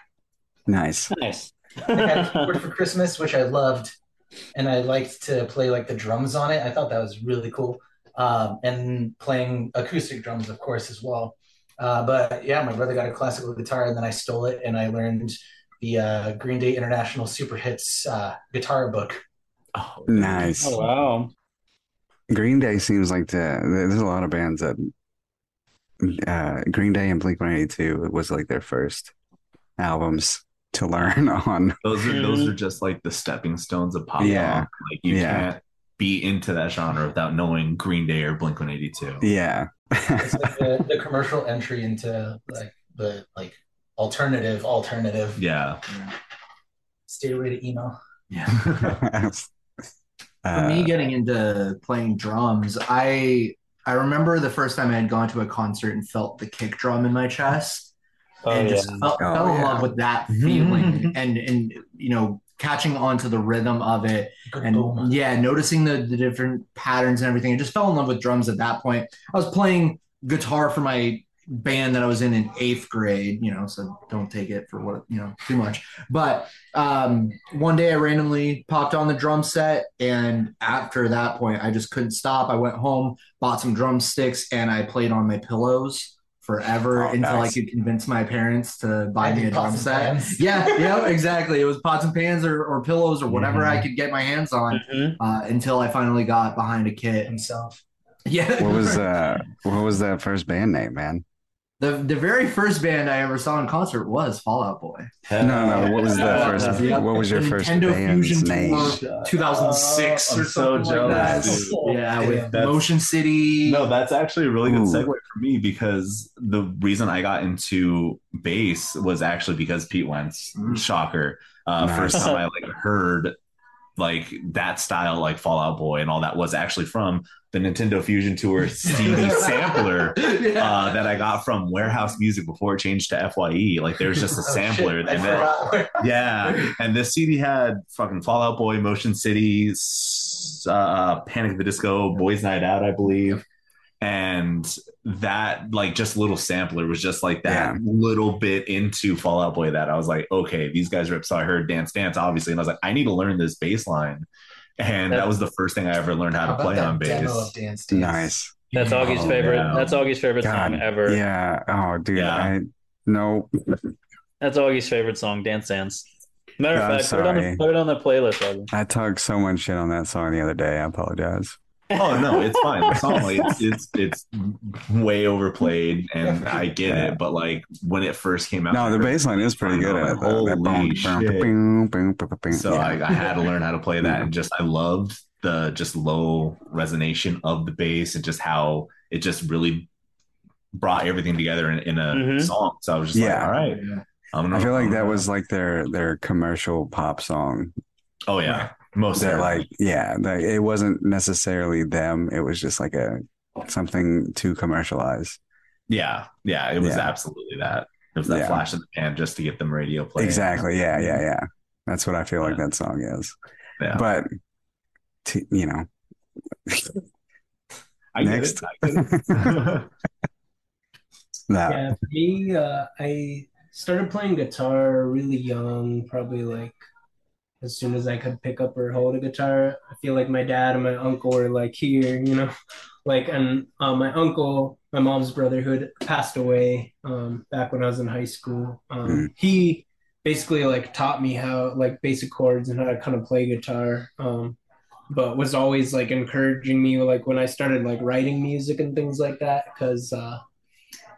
Nice. Nice. I had a keyboard for Christmas, which I loved, and I liked to play like the drums on it. I thought that was really cool. Um, and playing acoustic drums, of course, as well. Uh, but yeah, my brother got a classical guitar, and then I stole it, and I learned the uh, Green Day International Super Hits uh, guitar book. Oh, Nice. Oh, wow. Green Day seems like the there's a lot of bands that uh, Green Day and Blink 182 was like their first albums to learn on. Those are those are just like the stepping stones of pop Yeah. punk. Like you Yeah. can't be into that genre without knowing Green Day or Blink One Eighty Two. Yeah. It's like the, the commercial entry into like the like alternative alternative. Yeah. Stay away to emo. Yeah. For me, Uh, getting into playing drums, I I remember the first time I had gone to a concert and felt the kick drum in my chest, Oh, and yeah. just fell, Oh, in yeah. love with that feeling, and and you know catching on to the rhythm of it, Good and boom. yeah, noticing the, the different patterns and everything. I just fell in love with drums at that point. I was playing guitar for my band that I was in in eighth grade, you know, so don't take it for what, you know, too much. But um, one day I randomly popped on the drum set. And after that point, I just couldn't stop. I went home, bought some drumsticks, and I played on my pillows forever Oh, until nice. I could convince my parents to buy I me a drum set. Yeah, yeah, exactly. It was pots and pans or, or pillows or whatever Mhm. I could get my hands on Mhm. uh, until I finally got behind a kit. himself. Yeah. what was uh what was that first band name, man? The the very first band I ever saw in concert was Fallout Boy. No, no. What was the first? yeah. What was your The first Nintendo band's Fusion name? Tour 2006 I'm or so something like jealous, that. dude. Yeah, Yeah. with That's- Motion City. No, that's actually a really good Ooh. segue for me because the reason I got into bass was actually because Pete Wentz, Mm. shocker. Uh, Nice. First time I like heard like that style, like Fallout Boy and all that was actually from the Nintendo Fusion Tour CD sampler uh, that I got from Wherehouse Music before it changed to FYE. Like there's just a Oh, sampler, and then yeah, and this CD had fucking Fallout Boy, Motion City, uh, Panic at the Disco, Boys Night Out, I believe, and that like just little sampler was just like that Yeah. little bit into Fallout Boy that I was like, okay, these guys rip. So I heard Dance Dance obviously, and I was like, I need to learn this bass line, and that was the first thing I ever learned how How to play on bass. Dance Dance? Nice. That's Augie's Oh, favorite. yeah. That's Augie's favorite God. song ever. Yeah. Oh, dude. Yeah. I no. That's Augie's favorite song, Dance Dance. Matter of fact, put it, on the, put it on the playlist, Augie. I talked so much shit on that song the other day. I apologize. Oh no, it's fine. The song like it's it's it's way overplayed, and I get Yeah. it. But like when it first came out, No, the bass line is pretty good at it. though. That Holy shit. So Yeah. I, I had to learn how to play that, and just I loved the just low resonation of the bass, and just how it just really brought everything together in, in a Mhm. song. So I was just like, Yeah. all right, I'm gonna. I feel like I'm that gonna- was like their their commercial pop song. Oh yeah, most That certainly. like yeah, that it wasn't necessarily them. It was just like a something to commercialize. yeah, yeah. It was Yeah. absolutely that. It was that Yeah. flash in the pan just to get them radio play. Exactly. Yeah, yeah, yeah. That's what I feel like that song is. Yeah. But to, you know, I get Next. it. I get it. Yeah, for me, uh, I started playing guitar really young, probably like as soon as I could pick up or hold a guitar. I feel like my dad and my uncle were like here, you know, like, and uh, my uncle, my mom's brother, who had passed away um, back when I was in high school, um, Mm. he basically like taught me how like basic chords and how to kind of play guitar. Um, but was always like encouraging me like when I started like writing music and things like that because uh,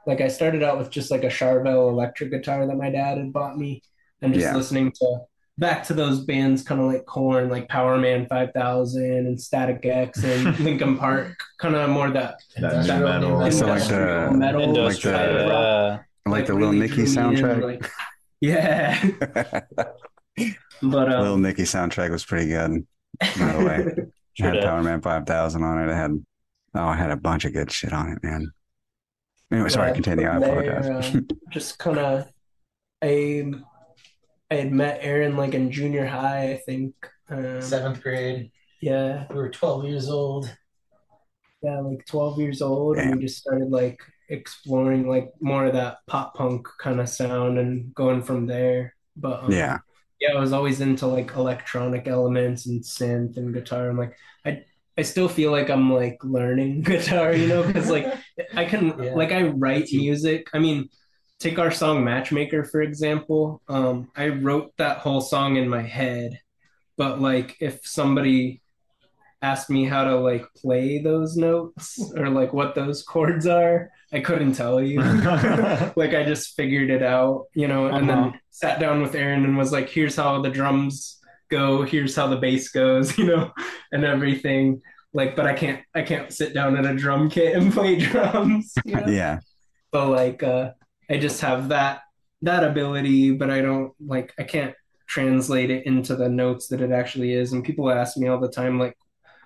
like I started out with just like a Charvel electric guitar that my dad had bought me, and just Yeah. listening to back to those bands, kind of like Korn, like Powerman Five Thousand and Static X and Linkin Park, kind of more that That metal. new like, the- metal, Industrial, like the- rock, yeah. like the Little really Nicky drew me in, soundtrack. like- yeah, but Little um, Nicky soundtrack was pretty good. By the way, it Sure had. Powerman five thousand on it. It had oh, it had a bunch of good shit on it, man. Anyway, sorry, Yeah, continue. I from apologize. there, uh, just kind of, I, I had met Aaron like in junior high, I think. Um, Seventh grade. Yeah, We were 12 years old. yeah, like 12 years old, and we just started like exploring like more of that pop punk kind of sound and going from there. But um, yeah, yeah, I was always into like electronic elements and synth and guitar. I'm like, I I still feel like I'm like learning guitar, you know, because like I can Yeah. like I write music. I mean, take our song Matchmaker for example. Um, I wrote that whole song in my head, but like if somebody asked me how to like play those notes or like what those chords are, I couldn't tell you. like I just figured it out, you know, and Uh-huh. then sat down with Aaron and was like, here's how the drums go, here's how the bass goes, you know, and everything. Like, but I can't I can't sit down at a drum kit and play drums. You know? yeah, But like uh I just have that that ability, but I don't like I can't translate it into the notes that it actually is. And people ask me all the time, like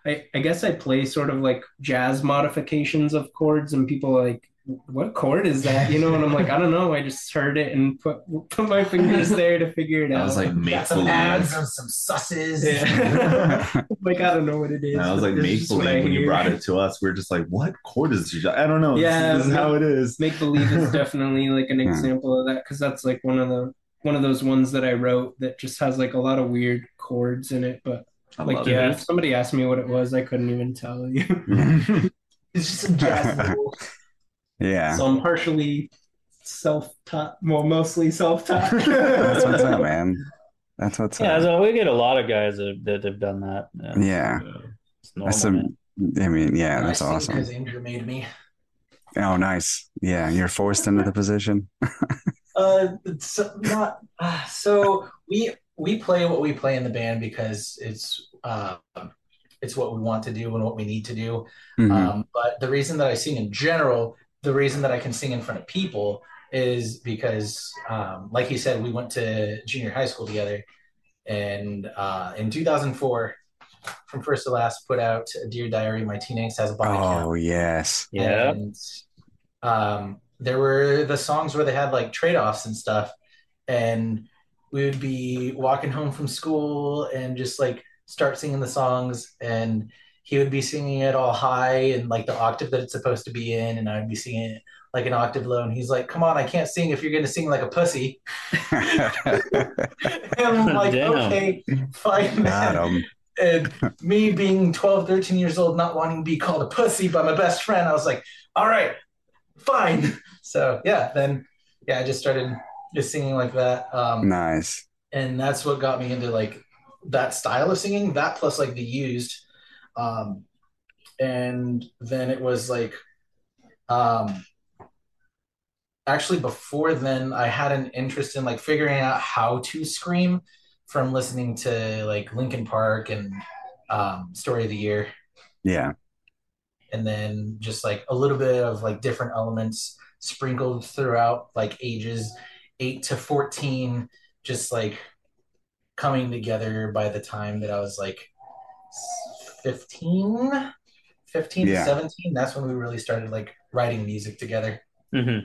I, I guess I play sort of like jazz modifications of chords, and people like, "What chord is that?" You know, and I'm like, "I don't know. I just heard it and put put my fingers there to figure it out. I was like, Got make some ads believe. and some susses. Yeah. like I don't know what it is. I was like, but make just what I believe when you brought it to us. We are just like, what chord is this? I don't know. Yeah, this, is how it is. Make believe is definitely like an example of that because that's like one of the one of those ones that I wrote that just has like a lot of weird chords in it. But I like, yeah, it. if somebody asked me what it was, I couldn't even tell you. It's just some jazz. Little- yeah. So I'm partially self-taught, well, mostly self-taught. That's what's up, man. That's what's Yeah, up. so we get a lot of guys that, that have done that. Yeah, Yeah, it's normal, that's a. man. I mean, yeah, And I that's awesome. Because Andrew made me. Oh, nice. Yeah, you're forced into the position. Uh, it's not. Uh, so we we play what we play in the band because it's uh, it's what we want to do and what we need to do. Mhm. Um, but the reason that I sing in general, the reason that I can sing in front of people is because, um, like he said, we went to junior high school together. and uh, in 2004, from first to last, put out "Dear Diary." My teen angst has a body count. Oh yes. Yeah. And um, there were the songs where they had like trade offs and stuff. And we would be walking home from school and just like start singing the songs. And he would be singing it all high and like the octave that it's supposed to be in. And I'd be singing it like an octave low. And he's like, come on, I can't sing if you're going to sing like a pussy. And I'm like, Damn. okay, fine. Got man." And me being 12, 13 years old, not wanting to be called a pussy by my best friend, I was like, all right, fine. So yeah, then yeah, I just started just singing like that. Um, Nice. and that's what got me into like that style of singing, that plus like the used. Um, and then it was like, um, actually before then, I had an interest in like figuring out how to scream from listening to like Linkin Park and um, Story of the Year, Yeah. and then just like a little bit of like different elements sprinkled throughout like ages eight to 14, just like coming together by the time that I was like 15, 15 Yeah. to 17. That's when we really started like writing music together. hmm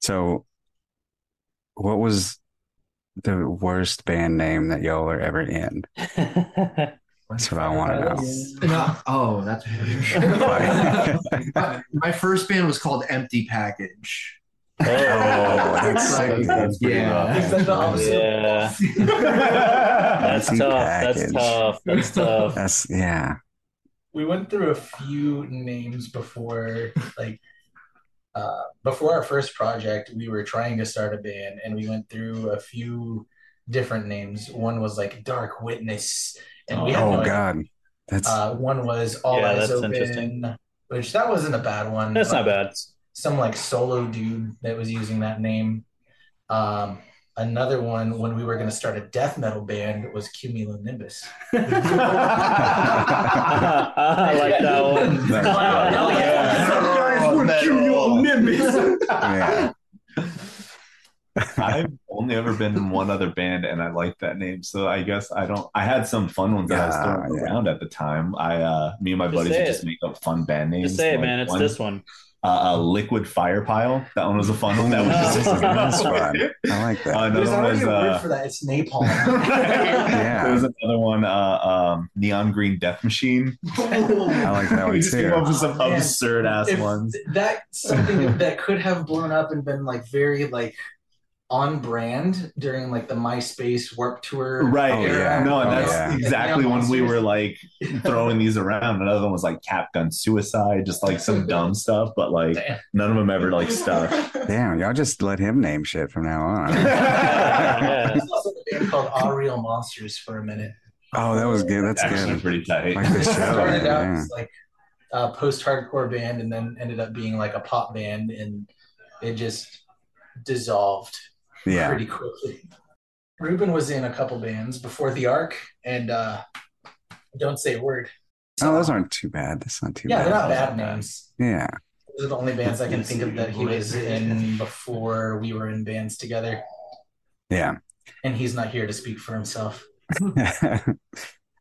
So, what was the worst band name that y'all were ever in? That's what I want to know. No, oh, that's my, my first band was called Empty Package. Oh, that's Like, that's pretty yeah. Is that the opposite? Yeah. that's Empty tough. That's tough. That's tough. That's yeah. we went through a few names before like uh before our first project we were trying to start a band and we went through a few different names one was like dark witness and we had no Oh idea. God, that's uh one was all Yeah, eyes that's open interesting. which that wasn't a bad one That's not bad. Some like solo dude that was using that name um another one when we were going to start a death metal band was cumulonimbus I like that one. That's Wow, hell yeah. yeah. I've only ever been in one other band, and I like that name. So I guess I don't. I had some fun ones that I was Yeah, throwing yeah. around at the time. I, uh, me and my Just buddies would just make up fun band names. Just say it, Like man. It's one, this one. Uh, uh, Liquid Fire Pile. That one was a fun one. That was just That's fun. I like that. Another there's one already was a word uh, for that it's napalm Yeah. There was another one, uh, um, Neon Green Death Machine. I like that one we just came up with some Man, absurd ass ones. that's something that could have blown up and been like very like on brand during like the MySpace Warped Tour. Right. Oh, era. yeah. No, and Oh, that's yeah. exactly Neon when we were like throwing these around. Another one was like Cap Gun Suicide, just like some dumb stuff, but like Damn. none of them ever like stuck. Damn, y'all just let him name shit from now on. Yeah. There's also a band called All Real Monsters for a minute. Oh, that was good. That's Actually, good. pretty tight. Like the show. started out yeah. as like a post-hardcore band and then ended up being like a pop band and it just dissolved Yeah. pretty quickly. Ruben was in a couple bands before the Ark and uh don't say a word. Oh, those aren't too bad. That's not too bad. yeah, they're not bad bad. names. Yeah. Those are the only bands I can think of that he was in before we were in bands together. Yeah. And he's not here to speak for himself. uh,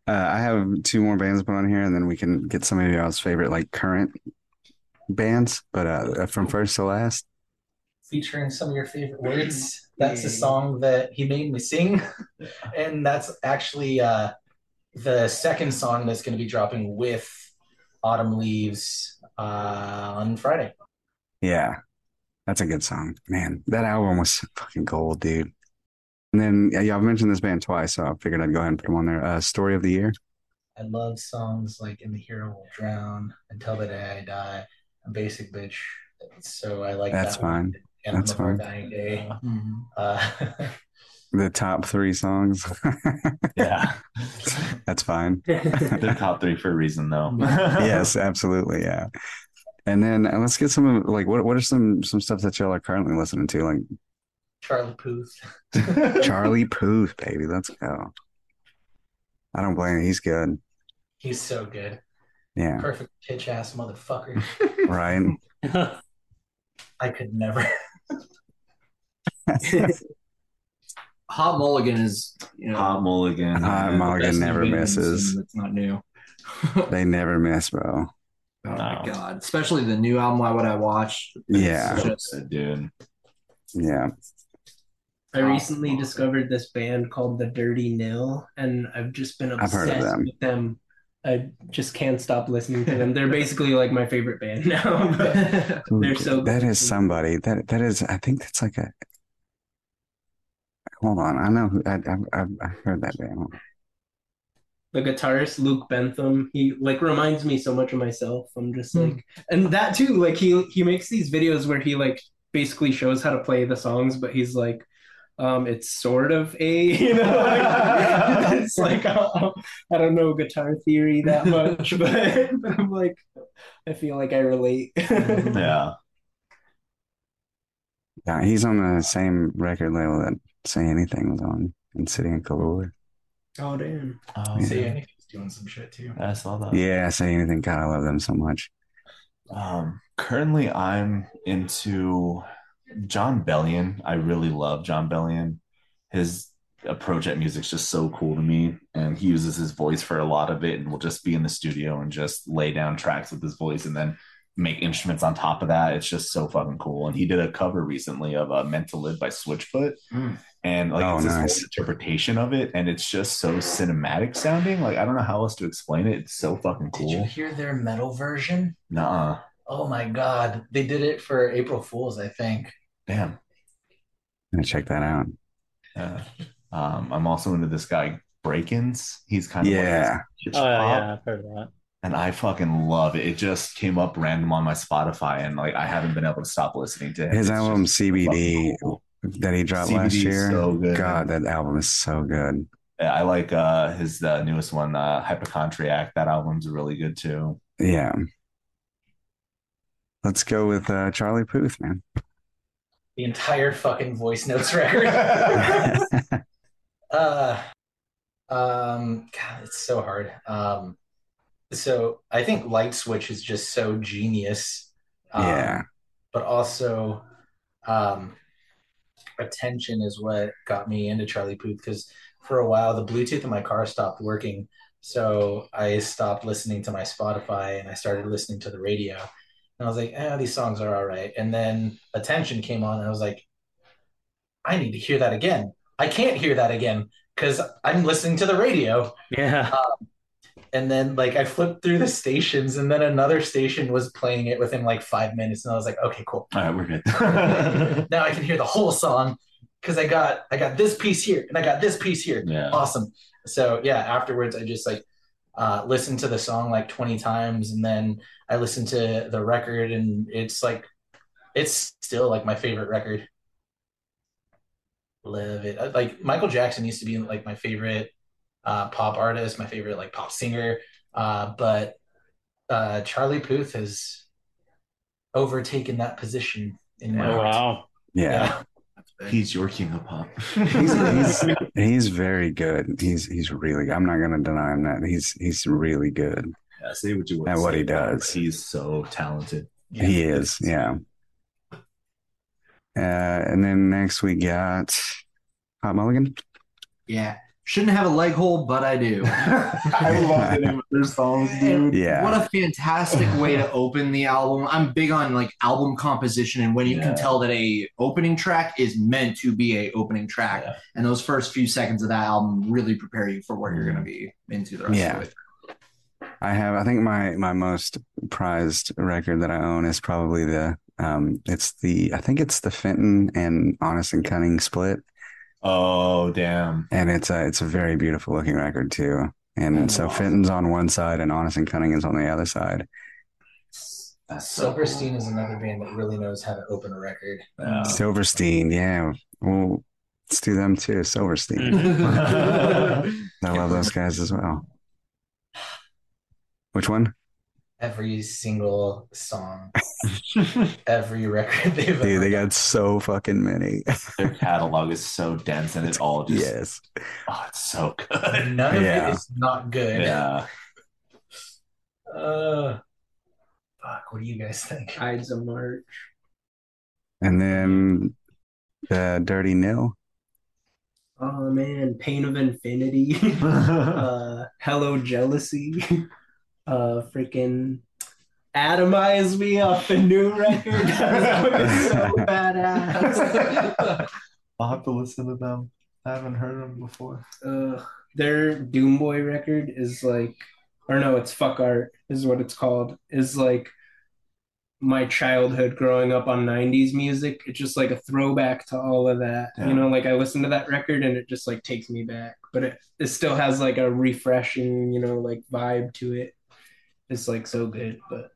I have two more bands put on here, and then we can get some of y'all's favorite like current bands. But uh, from first to last, featuring some of your favorite words. That's a song that he made me sing, and that's actually uh, the second song that's going to be dropping with Autumn Leaves uh, on Friday. yeah, that's a good song. Man, that album was fucking gold, dude. And then yeah, I've mentioned this band twice, so I figured I'd go ahead and put them on there. Uh, Story of the Year. I love songs like "And the Hero Will Drown," "Until the Day I Die," "A Basic Bitch." So I like That's that one. Fine. And That's of Our fine. Dying Day. Mhm. Uh, The top three songs. Yeah. that's fine. They're top three for a reason, though. yes, absolutely, yeah. And then uh, let's get some of like what what are some some stuff that y'all are currently listening to, like Charlie Puth. Charlie Puth, baby. Let's go. I don't blame you. He's good. He's so good. Yeah, Perfect pitch ass motherfucker. right. I could never. Hot Mulligan is you know Hot Mulligan. Hot yeah. Mulligan never new band in the misses. scene That's not new. They never miss, bro. Oh No. my god! Especially the new album. Why would I watch? Yeah. Just- dude. Yeah. I recently discovered this band called the Dirty Nil, and I've just been I've heard of obsessed them. with them. I just can't stop listening to them. They're basically like my favorite band now. but They're so that good. is somebody. That that is. I think that's like a. Hold on, I know who. I I I I heard that band. the guitarist Luke Bentham, he like reminds me so much of myself. I'm just like, and that too. Like he he makes these videos where he like basically shows how to play the songs, but he's like. Um, it's sort of a, you know, like, it's like uh, I don't know guitar theory that much, but, but I'm like, I feel like I relate. Yeah. Yeah, he's on the same record label that Say Anything was on in City and Colour. Oh damn! Um, See, I think he's doing some shit too. I saw that. Yeah, Say Anything. God, I love them so much. Um, currently, I'm into Jon Bellion. I really love Jon Bellion. His approach at music is just so cool to me, and he uses his voice for a lot of it, and will just be in the studio and just lay down tracks with his voice, and then make instruments on top of that. It's just so fucking cool. And he did a cover recently of uh, "Meant to Live" by Switchfoot, Mm. and like Oh, it's this whole nice. interpretation of it, and it's just so cinematic sounding. Like I don't know how else to explain it. It's so fucking cool. Did you hear their metal version? Nah, Oh my god, they did it for April Fools, I think. damn. I'm gonna check that out. Yeah. Um, I'm also into this guy brakence. He's kind of Yeah. like Oh pop, yeah, I've heard of that. And I fucking love it. It just came up random on my Spotify, and like I haven't been able to stop listening to him. His It's album CBD cool. that he dropped last CBD is year. so good. God, that album is so good. Yeah, I like uh his uh, newest one, uh, Hypochondriac. That album's really good too. Yeah. Let's go with uh, Charlie Puth, man. The entire fucking voice notes record. uh um God, it's so hard. Um so I think Light Switch is just so genius. Um, Yeah. But also um attention is what got me into Charlie Puth because for a while the Bluetooth in my car stopped working. So I stopped listening to my Spotify and I started listening to the radio. And I was like, eh, these songs are all right. And then Attention came on and I was like, I need to hear that again. I can't hear that again because I'm listening to the radio. Yeah. And then like I flipped through the stations and then another station was playing it within like five minutes. And I was like, okay, cool. All right, we're good. Now I can hear the whole song because I got I got this piece here and I got this piece here. yeah. Awesome. So yeah, afterwards I just like uh listened to the song like 20 times and then I listened to the record and it's like it's still like my favorite record. Live it. Uh, Like Michael Jackson used to be like my favorite uh pop artist, my favorite like pop singer. Uh but uh Charlie Puth has overtaken that position in my Oh heart. wow. Yeah. He's your king of pop. He's, he's he's very good. He's he's really I'm not gonna deny him that. He's he's really good. yeah, say what you want. At to what say he about him, does. He's so talented. Yeah. He is, yeah. Uh, and then next we got Hot Mulligan. Yeah. Shouldn't have a leg hole, but I do. I love the name of their songs, dude. Yeah. What a fantastic way to open the album. I'm big on like album composition and when you Yeah. can tell that a opening track is meant to be a opening track. Yeah. And those first few seconds of that album really prepare you for what you're gonna be into the rest Yeah. of it. I have I think my my most prized record that I own is probably the um it's the I think it's the Fenton and Honest and Cunning split. Oh damn. And it's a it's a very beautiful looking record too. And so Fenton's on one side and Honest and Cunning is on the other side. That's so cool. Silverstein is another band that really knows how to open a record. Yeah. Silverstein, yeah. Well, let's do them too. Silverstein. Mm-hmm. I love those guys as well. Which one? Every single song, every record they've Dude, ever they got so fucking many. Their catalog is so dense and it all just yes. oh, it's so good. done. None of Yeah. it is not good. Yeah. Uh, fuck. What do you guys think? Ides of March. And then the Dirty Nil. Oh man, Pain of Infinity. uh, Hello Jealousy. Uh, freaking Atomize Me off the new record. So badass. I'll have to listen to them. I haven't heard them before. Uh, their Doomboy record is like, or no, it's Fuck Art is what it's called. Is like my childhood growing up on 90s music. It's just like a throwback to all of that. Yeah. You know, like I listen to that record and it just like takes me back, but it, it still has like a refreshing, you know, like vibe to it. It's like so good. But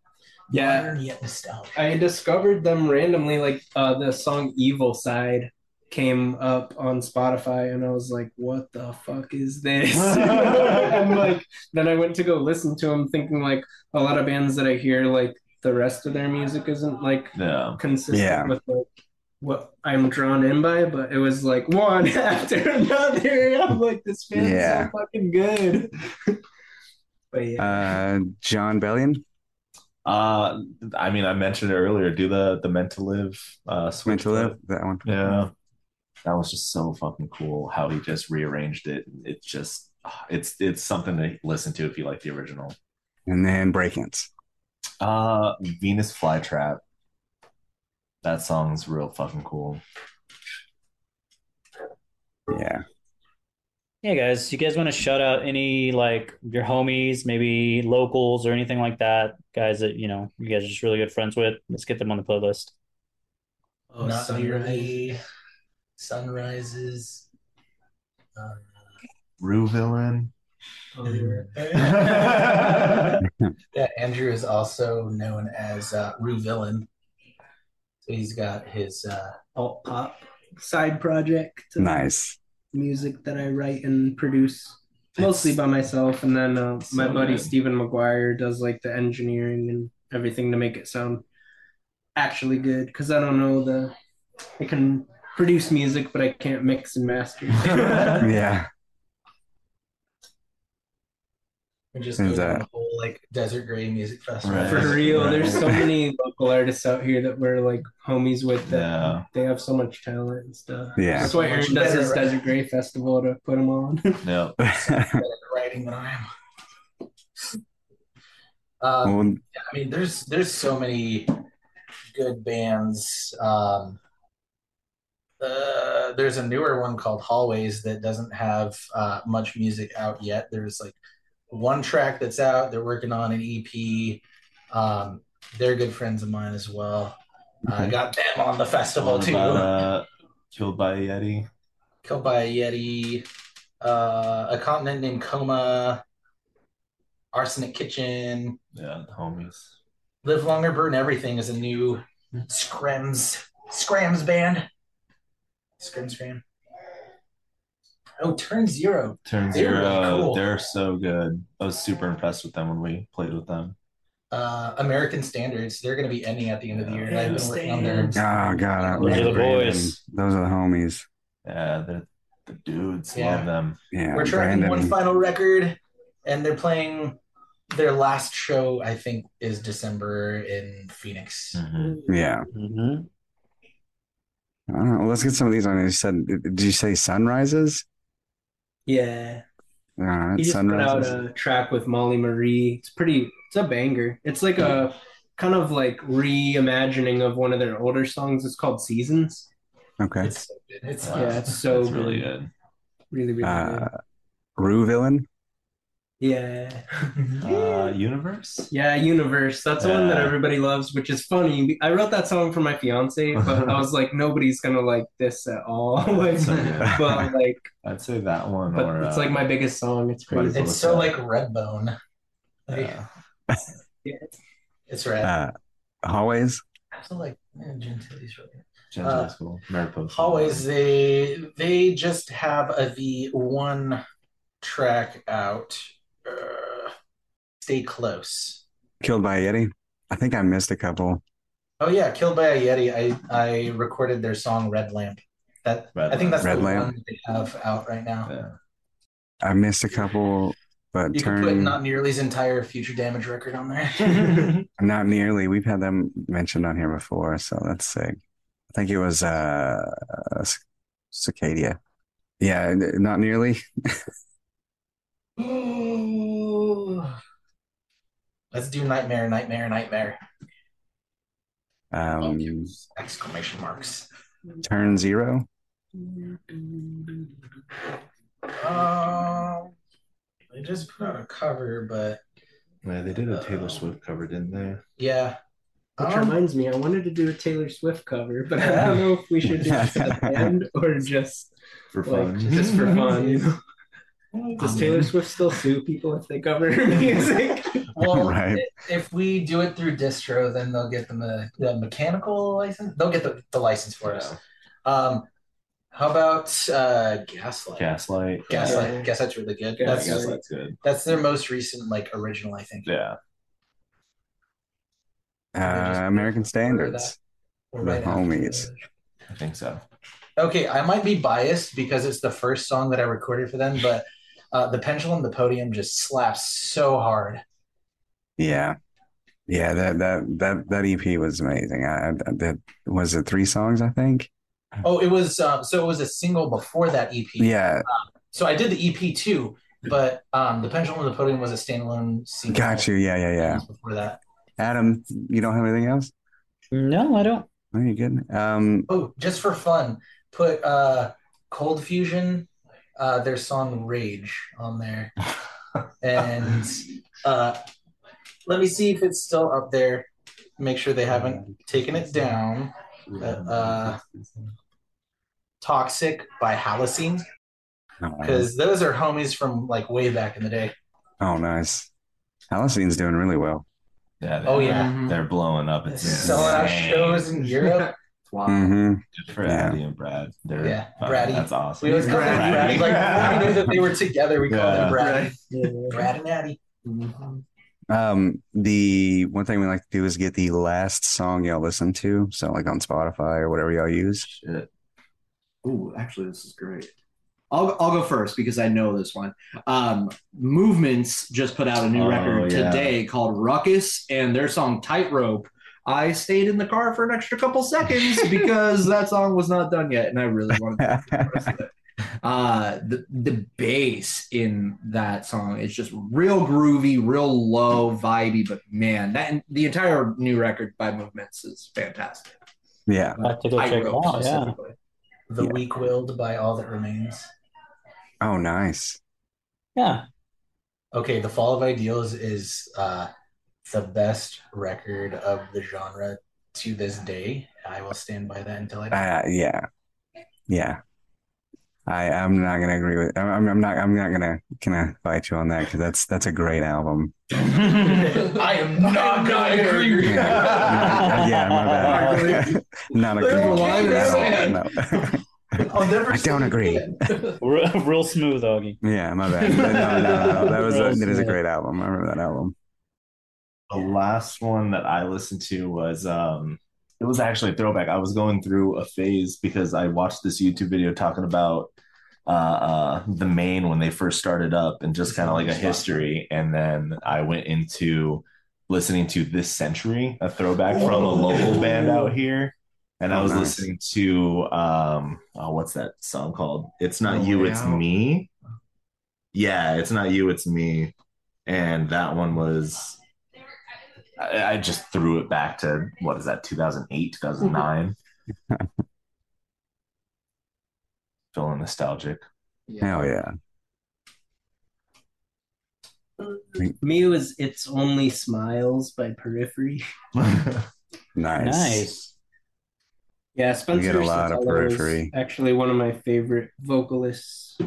yeah, Modern yet nostalgic. I discovered them randomly. Like uh, the song "Evil Side" came up on Spotify, and I was like, "What the fuck is this?" and like, then I went to go listen to them, thinking like a lot of bands that I hear, like the rest of their music isn't like Yeah. consistent Yeah. with like what I'm drawn in by, but it was like one after another. I'm like, this band Yeah. so fucking good. But yeah, Uh, Jon Bellion, Uh, I mean, I mentioned it earlier. Do the the meant to live. Uh, Meant switch to Live, that one. Yeah, that was just so fucking cool. How he just rearranged it. It's just it's it's something to listen to if you like the original. And then brakence. Uh, Venus Flytrap. That song's real fucking cool. Yeah. Yeah, guys, you guys want to shout out any like your homies, maybe locals or anything like that, guys that you know you guys are just really good friends with. Let's get them on the playlist. oh, Not Sunrise. nearly sunrises. Uh, Roovillain. Oh, yeah. yeah, Andrew is also known as uh, Roovillain. So he's got his uh, alt pop side project of Nice. Music that I write and produce mostly by myself and then uh, my So buddy good. Stephen McGuire does like the engineering and everything to make it sound actually good because I don't know the I can produce music but I can't mix and master Yeah. We just Is go down that- the whole like Desert Gray Music Festival. Right. for real there's so many local artists out here that we're like homies with that Yeah. they have so much talent and stuff Yeah. that's why Aaron does his Desert Gray festival to put them on Yep. better at writing than I am. Um, Well, yeah, I mean, there's there's so many good bands. Um, uh, there's a newer one called Hallways that doesn't have uh, much music out yet. There's like one track that's out. They're working on an EP. Um, they're good friends of mine as well. I Okay. got them on the festival too. about, uh, Killed by a Yeti. Killed by a Yeti, uh, a continent named Coma, Arsenic Kitchen, Yeah, the homies. Live Longer Burn Everything is a new Screms Scrams band. Scrim Scram. Oh, Turn Zero. Turn They were Zero. really cool. They're so good. I was super impressed with them when we played with them. Uh, American Standards. They're going to be ending at the end of the year. and I've been working on their. oh god, I- Those are the boys. Those are the homies. Yeah, the the dudes Yeah. love them. Yeah. We're tracking Brandon. one final record, and they're playing. Their last show, I think, is December in Phoenix. Mhm. Yeah. Mm-hmm. I don't know. Let's get some of these on. You said, did you say sunrises? Yeah All right, He just put out a track with Molly Marie. It's pretty. It's a banger. It's like a kind of like reimagining of one of their older songs. It's called Seasons. Okay. It's so good. It's Yeah, it's so That's really good. good. Really, really Uh, good. Roovillain. Yeah, Uh, Universe. yeah. Universe. That's the one that everybody loves, which is funny. I wrote that song for my fiance, but I was like, nobody's gonna like this at all. like, So good. but like, I'd say that one. but or, it's uh, like my biggest song. It's crazy. well It's so like Redbone. Like, Yeah. It's red. Uh, hallways. I feel like man, Gentili's really good. Jen's uh, really cool. Mariposa. Always they they just have a, the one track out. Uh, stay close. Killed by a Yeti. I think I missed a couple. Oh yeah, killed by a Yeti. I I recorded their song Red Lamp. That Red I think that's Red the Lamp. one they have out right now. Yeah. I missed a couple, but You can turn put not nearly's entire Future Damage record on there. not nearly. We've had them mentioned on here before, so that's sick. I think it was uh Cicadia. Yeah, not nearly. Ooh. Let's do nightmare, nightmare, nightmare. Um, Exclamation marks. turn zero. Um, they just put out a cover, but Yeah, they did a Taylor Swift cover, didn't they? yeah. Which Um, reminds me, I wanted to do a Taylor Swift cover, but I don't know if we should do it for the band or just For like fun. just for fun. You know? Does Taylor Swift still sue people if they cover her music? Well, Right. if we do it through distro, then they'll get the, me- the mechanical license. They'll get the, the license for us. Um, how about uh, Gaslight? Gaslight. Gaslight. Yeah. Gaslight's really good. Yeah, That's Gaslight. Gaslight's good. that's their most recent like original, I think. Yeah. Uh, American Standards. Or The right homies. I think so. Okay, I might be biased because it's the first song that I recorded for them, but uh, the pendulum, the podium just slaps so hard. Yeah, yeah. That that that that EP was amazing. I, I that was it. Three songs, I think. Oh, it was uh, so it was a single before that EP. Yeah, So I did the EP too, but um, the pendulum and the podium was a standalone single. got you. Yeah, yeah, yeah. Before that. Adam, you don't have anything else? No, I don't. Are you good? Um, Oh, just for fun, put uh, ColdFusion, uh, their song "Rage" on there, and uh, let me see if it's still up there. Make sure they haven't taken it down. Uh, "Toxic" by Halocene, oh, because those are homies from like way back in the day. oh, nice. Halocene's doing really well. Yeah. they- Oh yeah. They're blowing up. It's selling out shows in Europe. Wow. hmm Good for Yeah. Addy and Brad. They're Yeah, fun. Braddy. That's awesome. We always call them Brad. Like when we knew that they were together, we called Yeah. them Brad. Yeah. Brad and Addy. Um, the one thing we like to do is get the last song y'all listen to. So like on Spotify or whatever y'all use. Shit. Ooh, actually, this is great. I'll, I'll go first because I know this one. Um, Movements just put out a new Oh, record yeah. today called Ruckus, and their song Tightrope. I stayed in the car for an extra couple seconds because that song was not done yet, and I really wanted to hear the rest of it. Uh, the the bass in that song is just real groovy, real low, vibey. But man, that the entire new record by Movements is fantastic. Yeah. I have to go check it out. Yeah. specifically. The Yeah. Weak Willed by All That Remains. Oh, nice. Yeah. Okay, The Fall of Ideals is uh, the best record of the genre to this day. I will stand by that until I die. Uh, yeah. Yeah. I I'm not gonna agree with. I'm I'm not I'm not gonna gonna fight you on that because that's that's a great album. I am not gonna agree with yeah, yeah, my bad. not There's a agree. line there. No, no. I'll never I don't agree. Real, real smooth, Augie. Yeah, my bad. No, no, no, no. That was a, Real that is a great album. I remember that album. The last one that I listened to was um it was actually a throwback. I was going through a phase because I watched this YouTube video talking about uh, uh the main when they first started up and just kind of like a history and then I went into listening to This Century, a throwback from a local band out here. And I Oh, was nice. listening to um oh what's that song called? It's not No you, Way it's me. Yeah, it's not you, it's me. And that one was I, I just threw it back to what is that, 2008, 2009. Feeling nostalgic. Hell yeah. Me, it was It's Only Smiles by Periphery. Nice. Nice. Yeah, Spencer get a lot of Sotelo is Periphery. Actually, one of my favorite vocalists.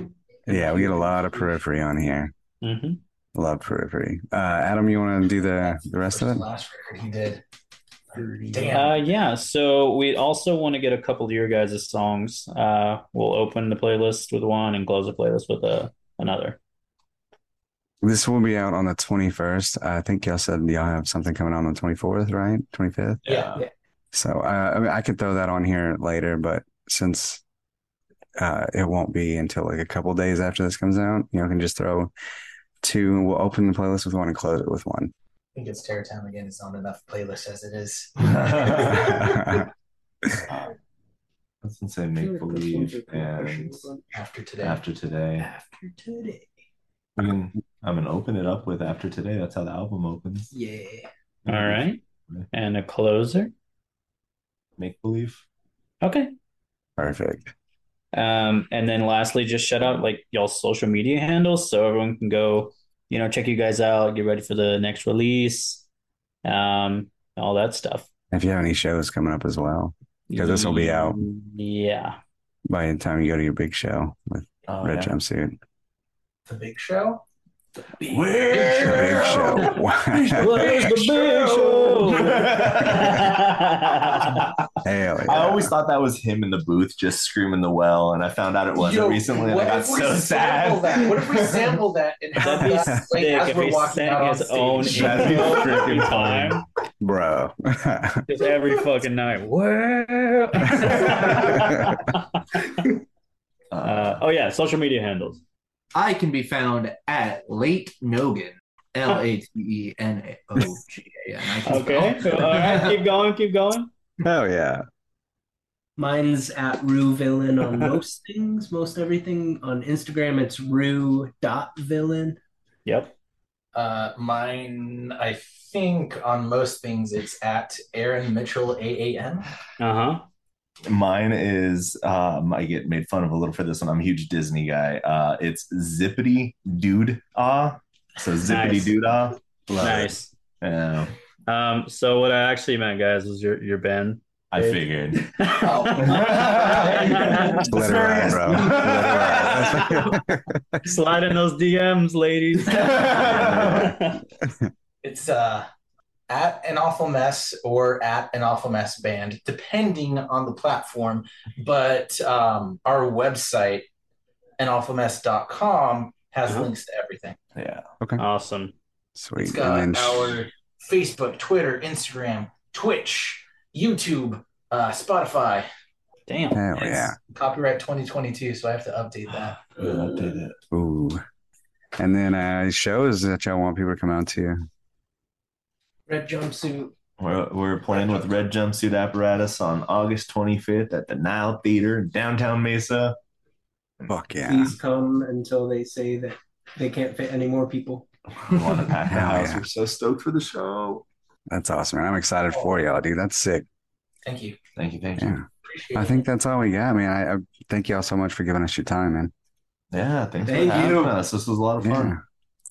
Yeah, we get a lot of periphery on here. hmm Love periphery. Uh, Adam, you want to do the the rest of it? last record he did. Damn. Uh, yeah. So we also want to get a couple of your guys' songs. Uh, we'll open the playlist with one and close the playlist with uh, another. This will be out on the 21st. I think y'all said y'all have something coming out on the 24th, right? 25th. Yeah. So uh, I mean, I could throw that on here later, but since uh, it won't be until like a couple days after this comes out, you know, I can just throw two. We'll open the playlist with one and close it with one. I think it's Terror Time again. It's not enough playlist as it is. was gonna say make feel like those ones believe are kind of and. After today. after today. After today. I mean, I'm gonna open it up with after today. That's how the album opens. Yeah. All right. And a closer. Make believe. Okay. Perfect. Um, and then lastly, just shout out like y'all's social media handles so everyone can go, you know, check you guys out, get ready for the next release, um, all that stuff. If you have any shows coming up as well, because this will be out Yeah. by the time you go to your big show with Oh, Red yeah. Jumpsuit. The big show. Big show. Where's the big show? Hell yeah. I always thought that was him in the booth just screaming the well, and I found out it wasn't Yo, recently, and I what got if we so sample sad. That? What if we sample that and have That'd be that like, sick as if we're walking out his own stage? That'd be intro freaking time, Bro. just every fucking night. Where? Uh, oh yeah, social media handles. I can be found at Late Nogan. L A T E N O G A N. I can Okay. spell. All right. Keep going. Keep going. Oh yeah. Mine's at Roovillain on most things, most everything. On Instagram, it's Rue dot Villain. Yep. Uh, mine, I think on most things, it's at Aaron Mitchell AAN. Uh huh. Mine is um I get made fun of a little for this one. I'm a huge Disney guy. Uh it's Zippity Dude Ah. So Zippity Nice. Dude Ah. Love. Nice. Yeah. Um. So what I actually meant, guys, was your your Ben. I figured. Oh. Let it ride, bro. Let it ride. Slide in those DMs, ladies. It's uh at an awful mess or at an awful mess band, depending on the platform. But um, our website, anawfulmess.com, has Uh-huh. links to everything. yeah. Okay. Awesome. Sweet. It's got And then our Facebook, Twitter, Instagram, Twitch, YouTube, uh, Spotify. Damn. Hell It's yeah. Copyright 2022, so I have to update that. Good, update it. Ooh. And then uh shows that y'all want people to come out to. Red jumpsuit. We're, we're playing with Red Jumpsuit Apparatus on August 25th at the Nile Theater in downtown Mesa. Fuck yeah. Please come until they say that they can't fit any more people. We want to pack the house. Yeah. We're so stoked for the show. That's awesome, man. I'm excited for y'all, dude. That's sick. Thank you. Thank you, thank you. Yeah. Appreciate I it. think that's all we got, man. I, I thank y'all so much for giving us your time, man. Yeah, thanks Thank for having you. us. This was a lot of fun. Yeah.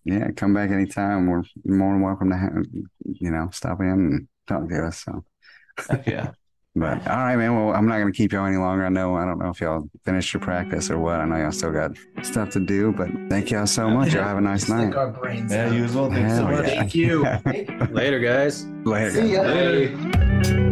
Yeah. Come back anytime. We're more than welcome to have, you know, stop in and talk to us. So, Heck yeah. but all right, man. Well, I'm not going to keep y'all any longer. I know, I don't know if y'all finished your practice or what. I know y'all still got stuff to do, but thank y'all so much. Y'all have a nice night. our brains. Yeah, you as well. Thanks so much. yeah. Thank you. Later, guys. Later. See guys. ya. Later.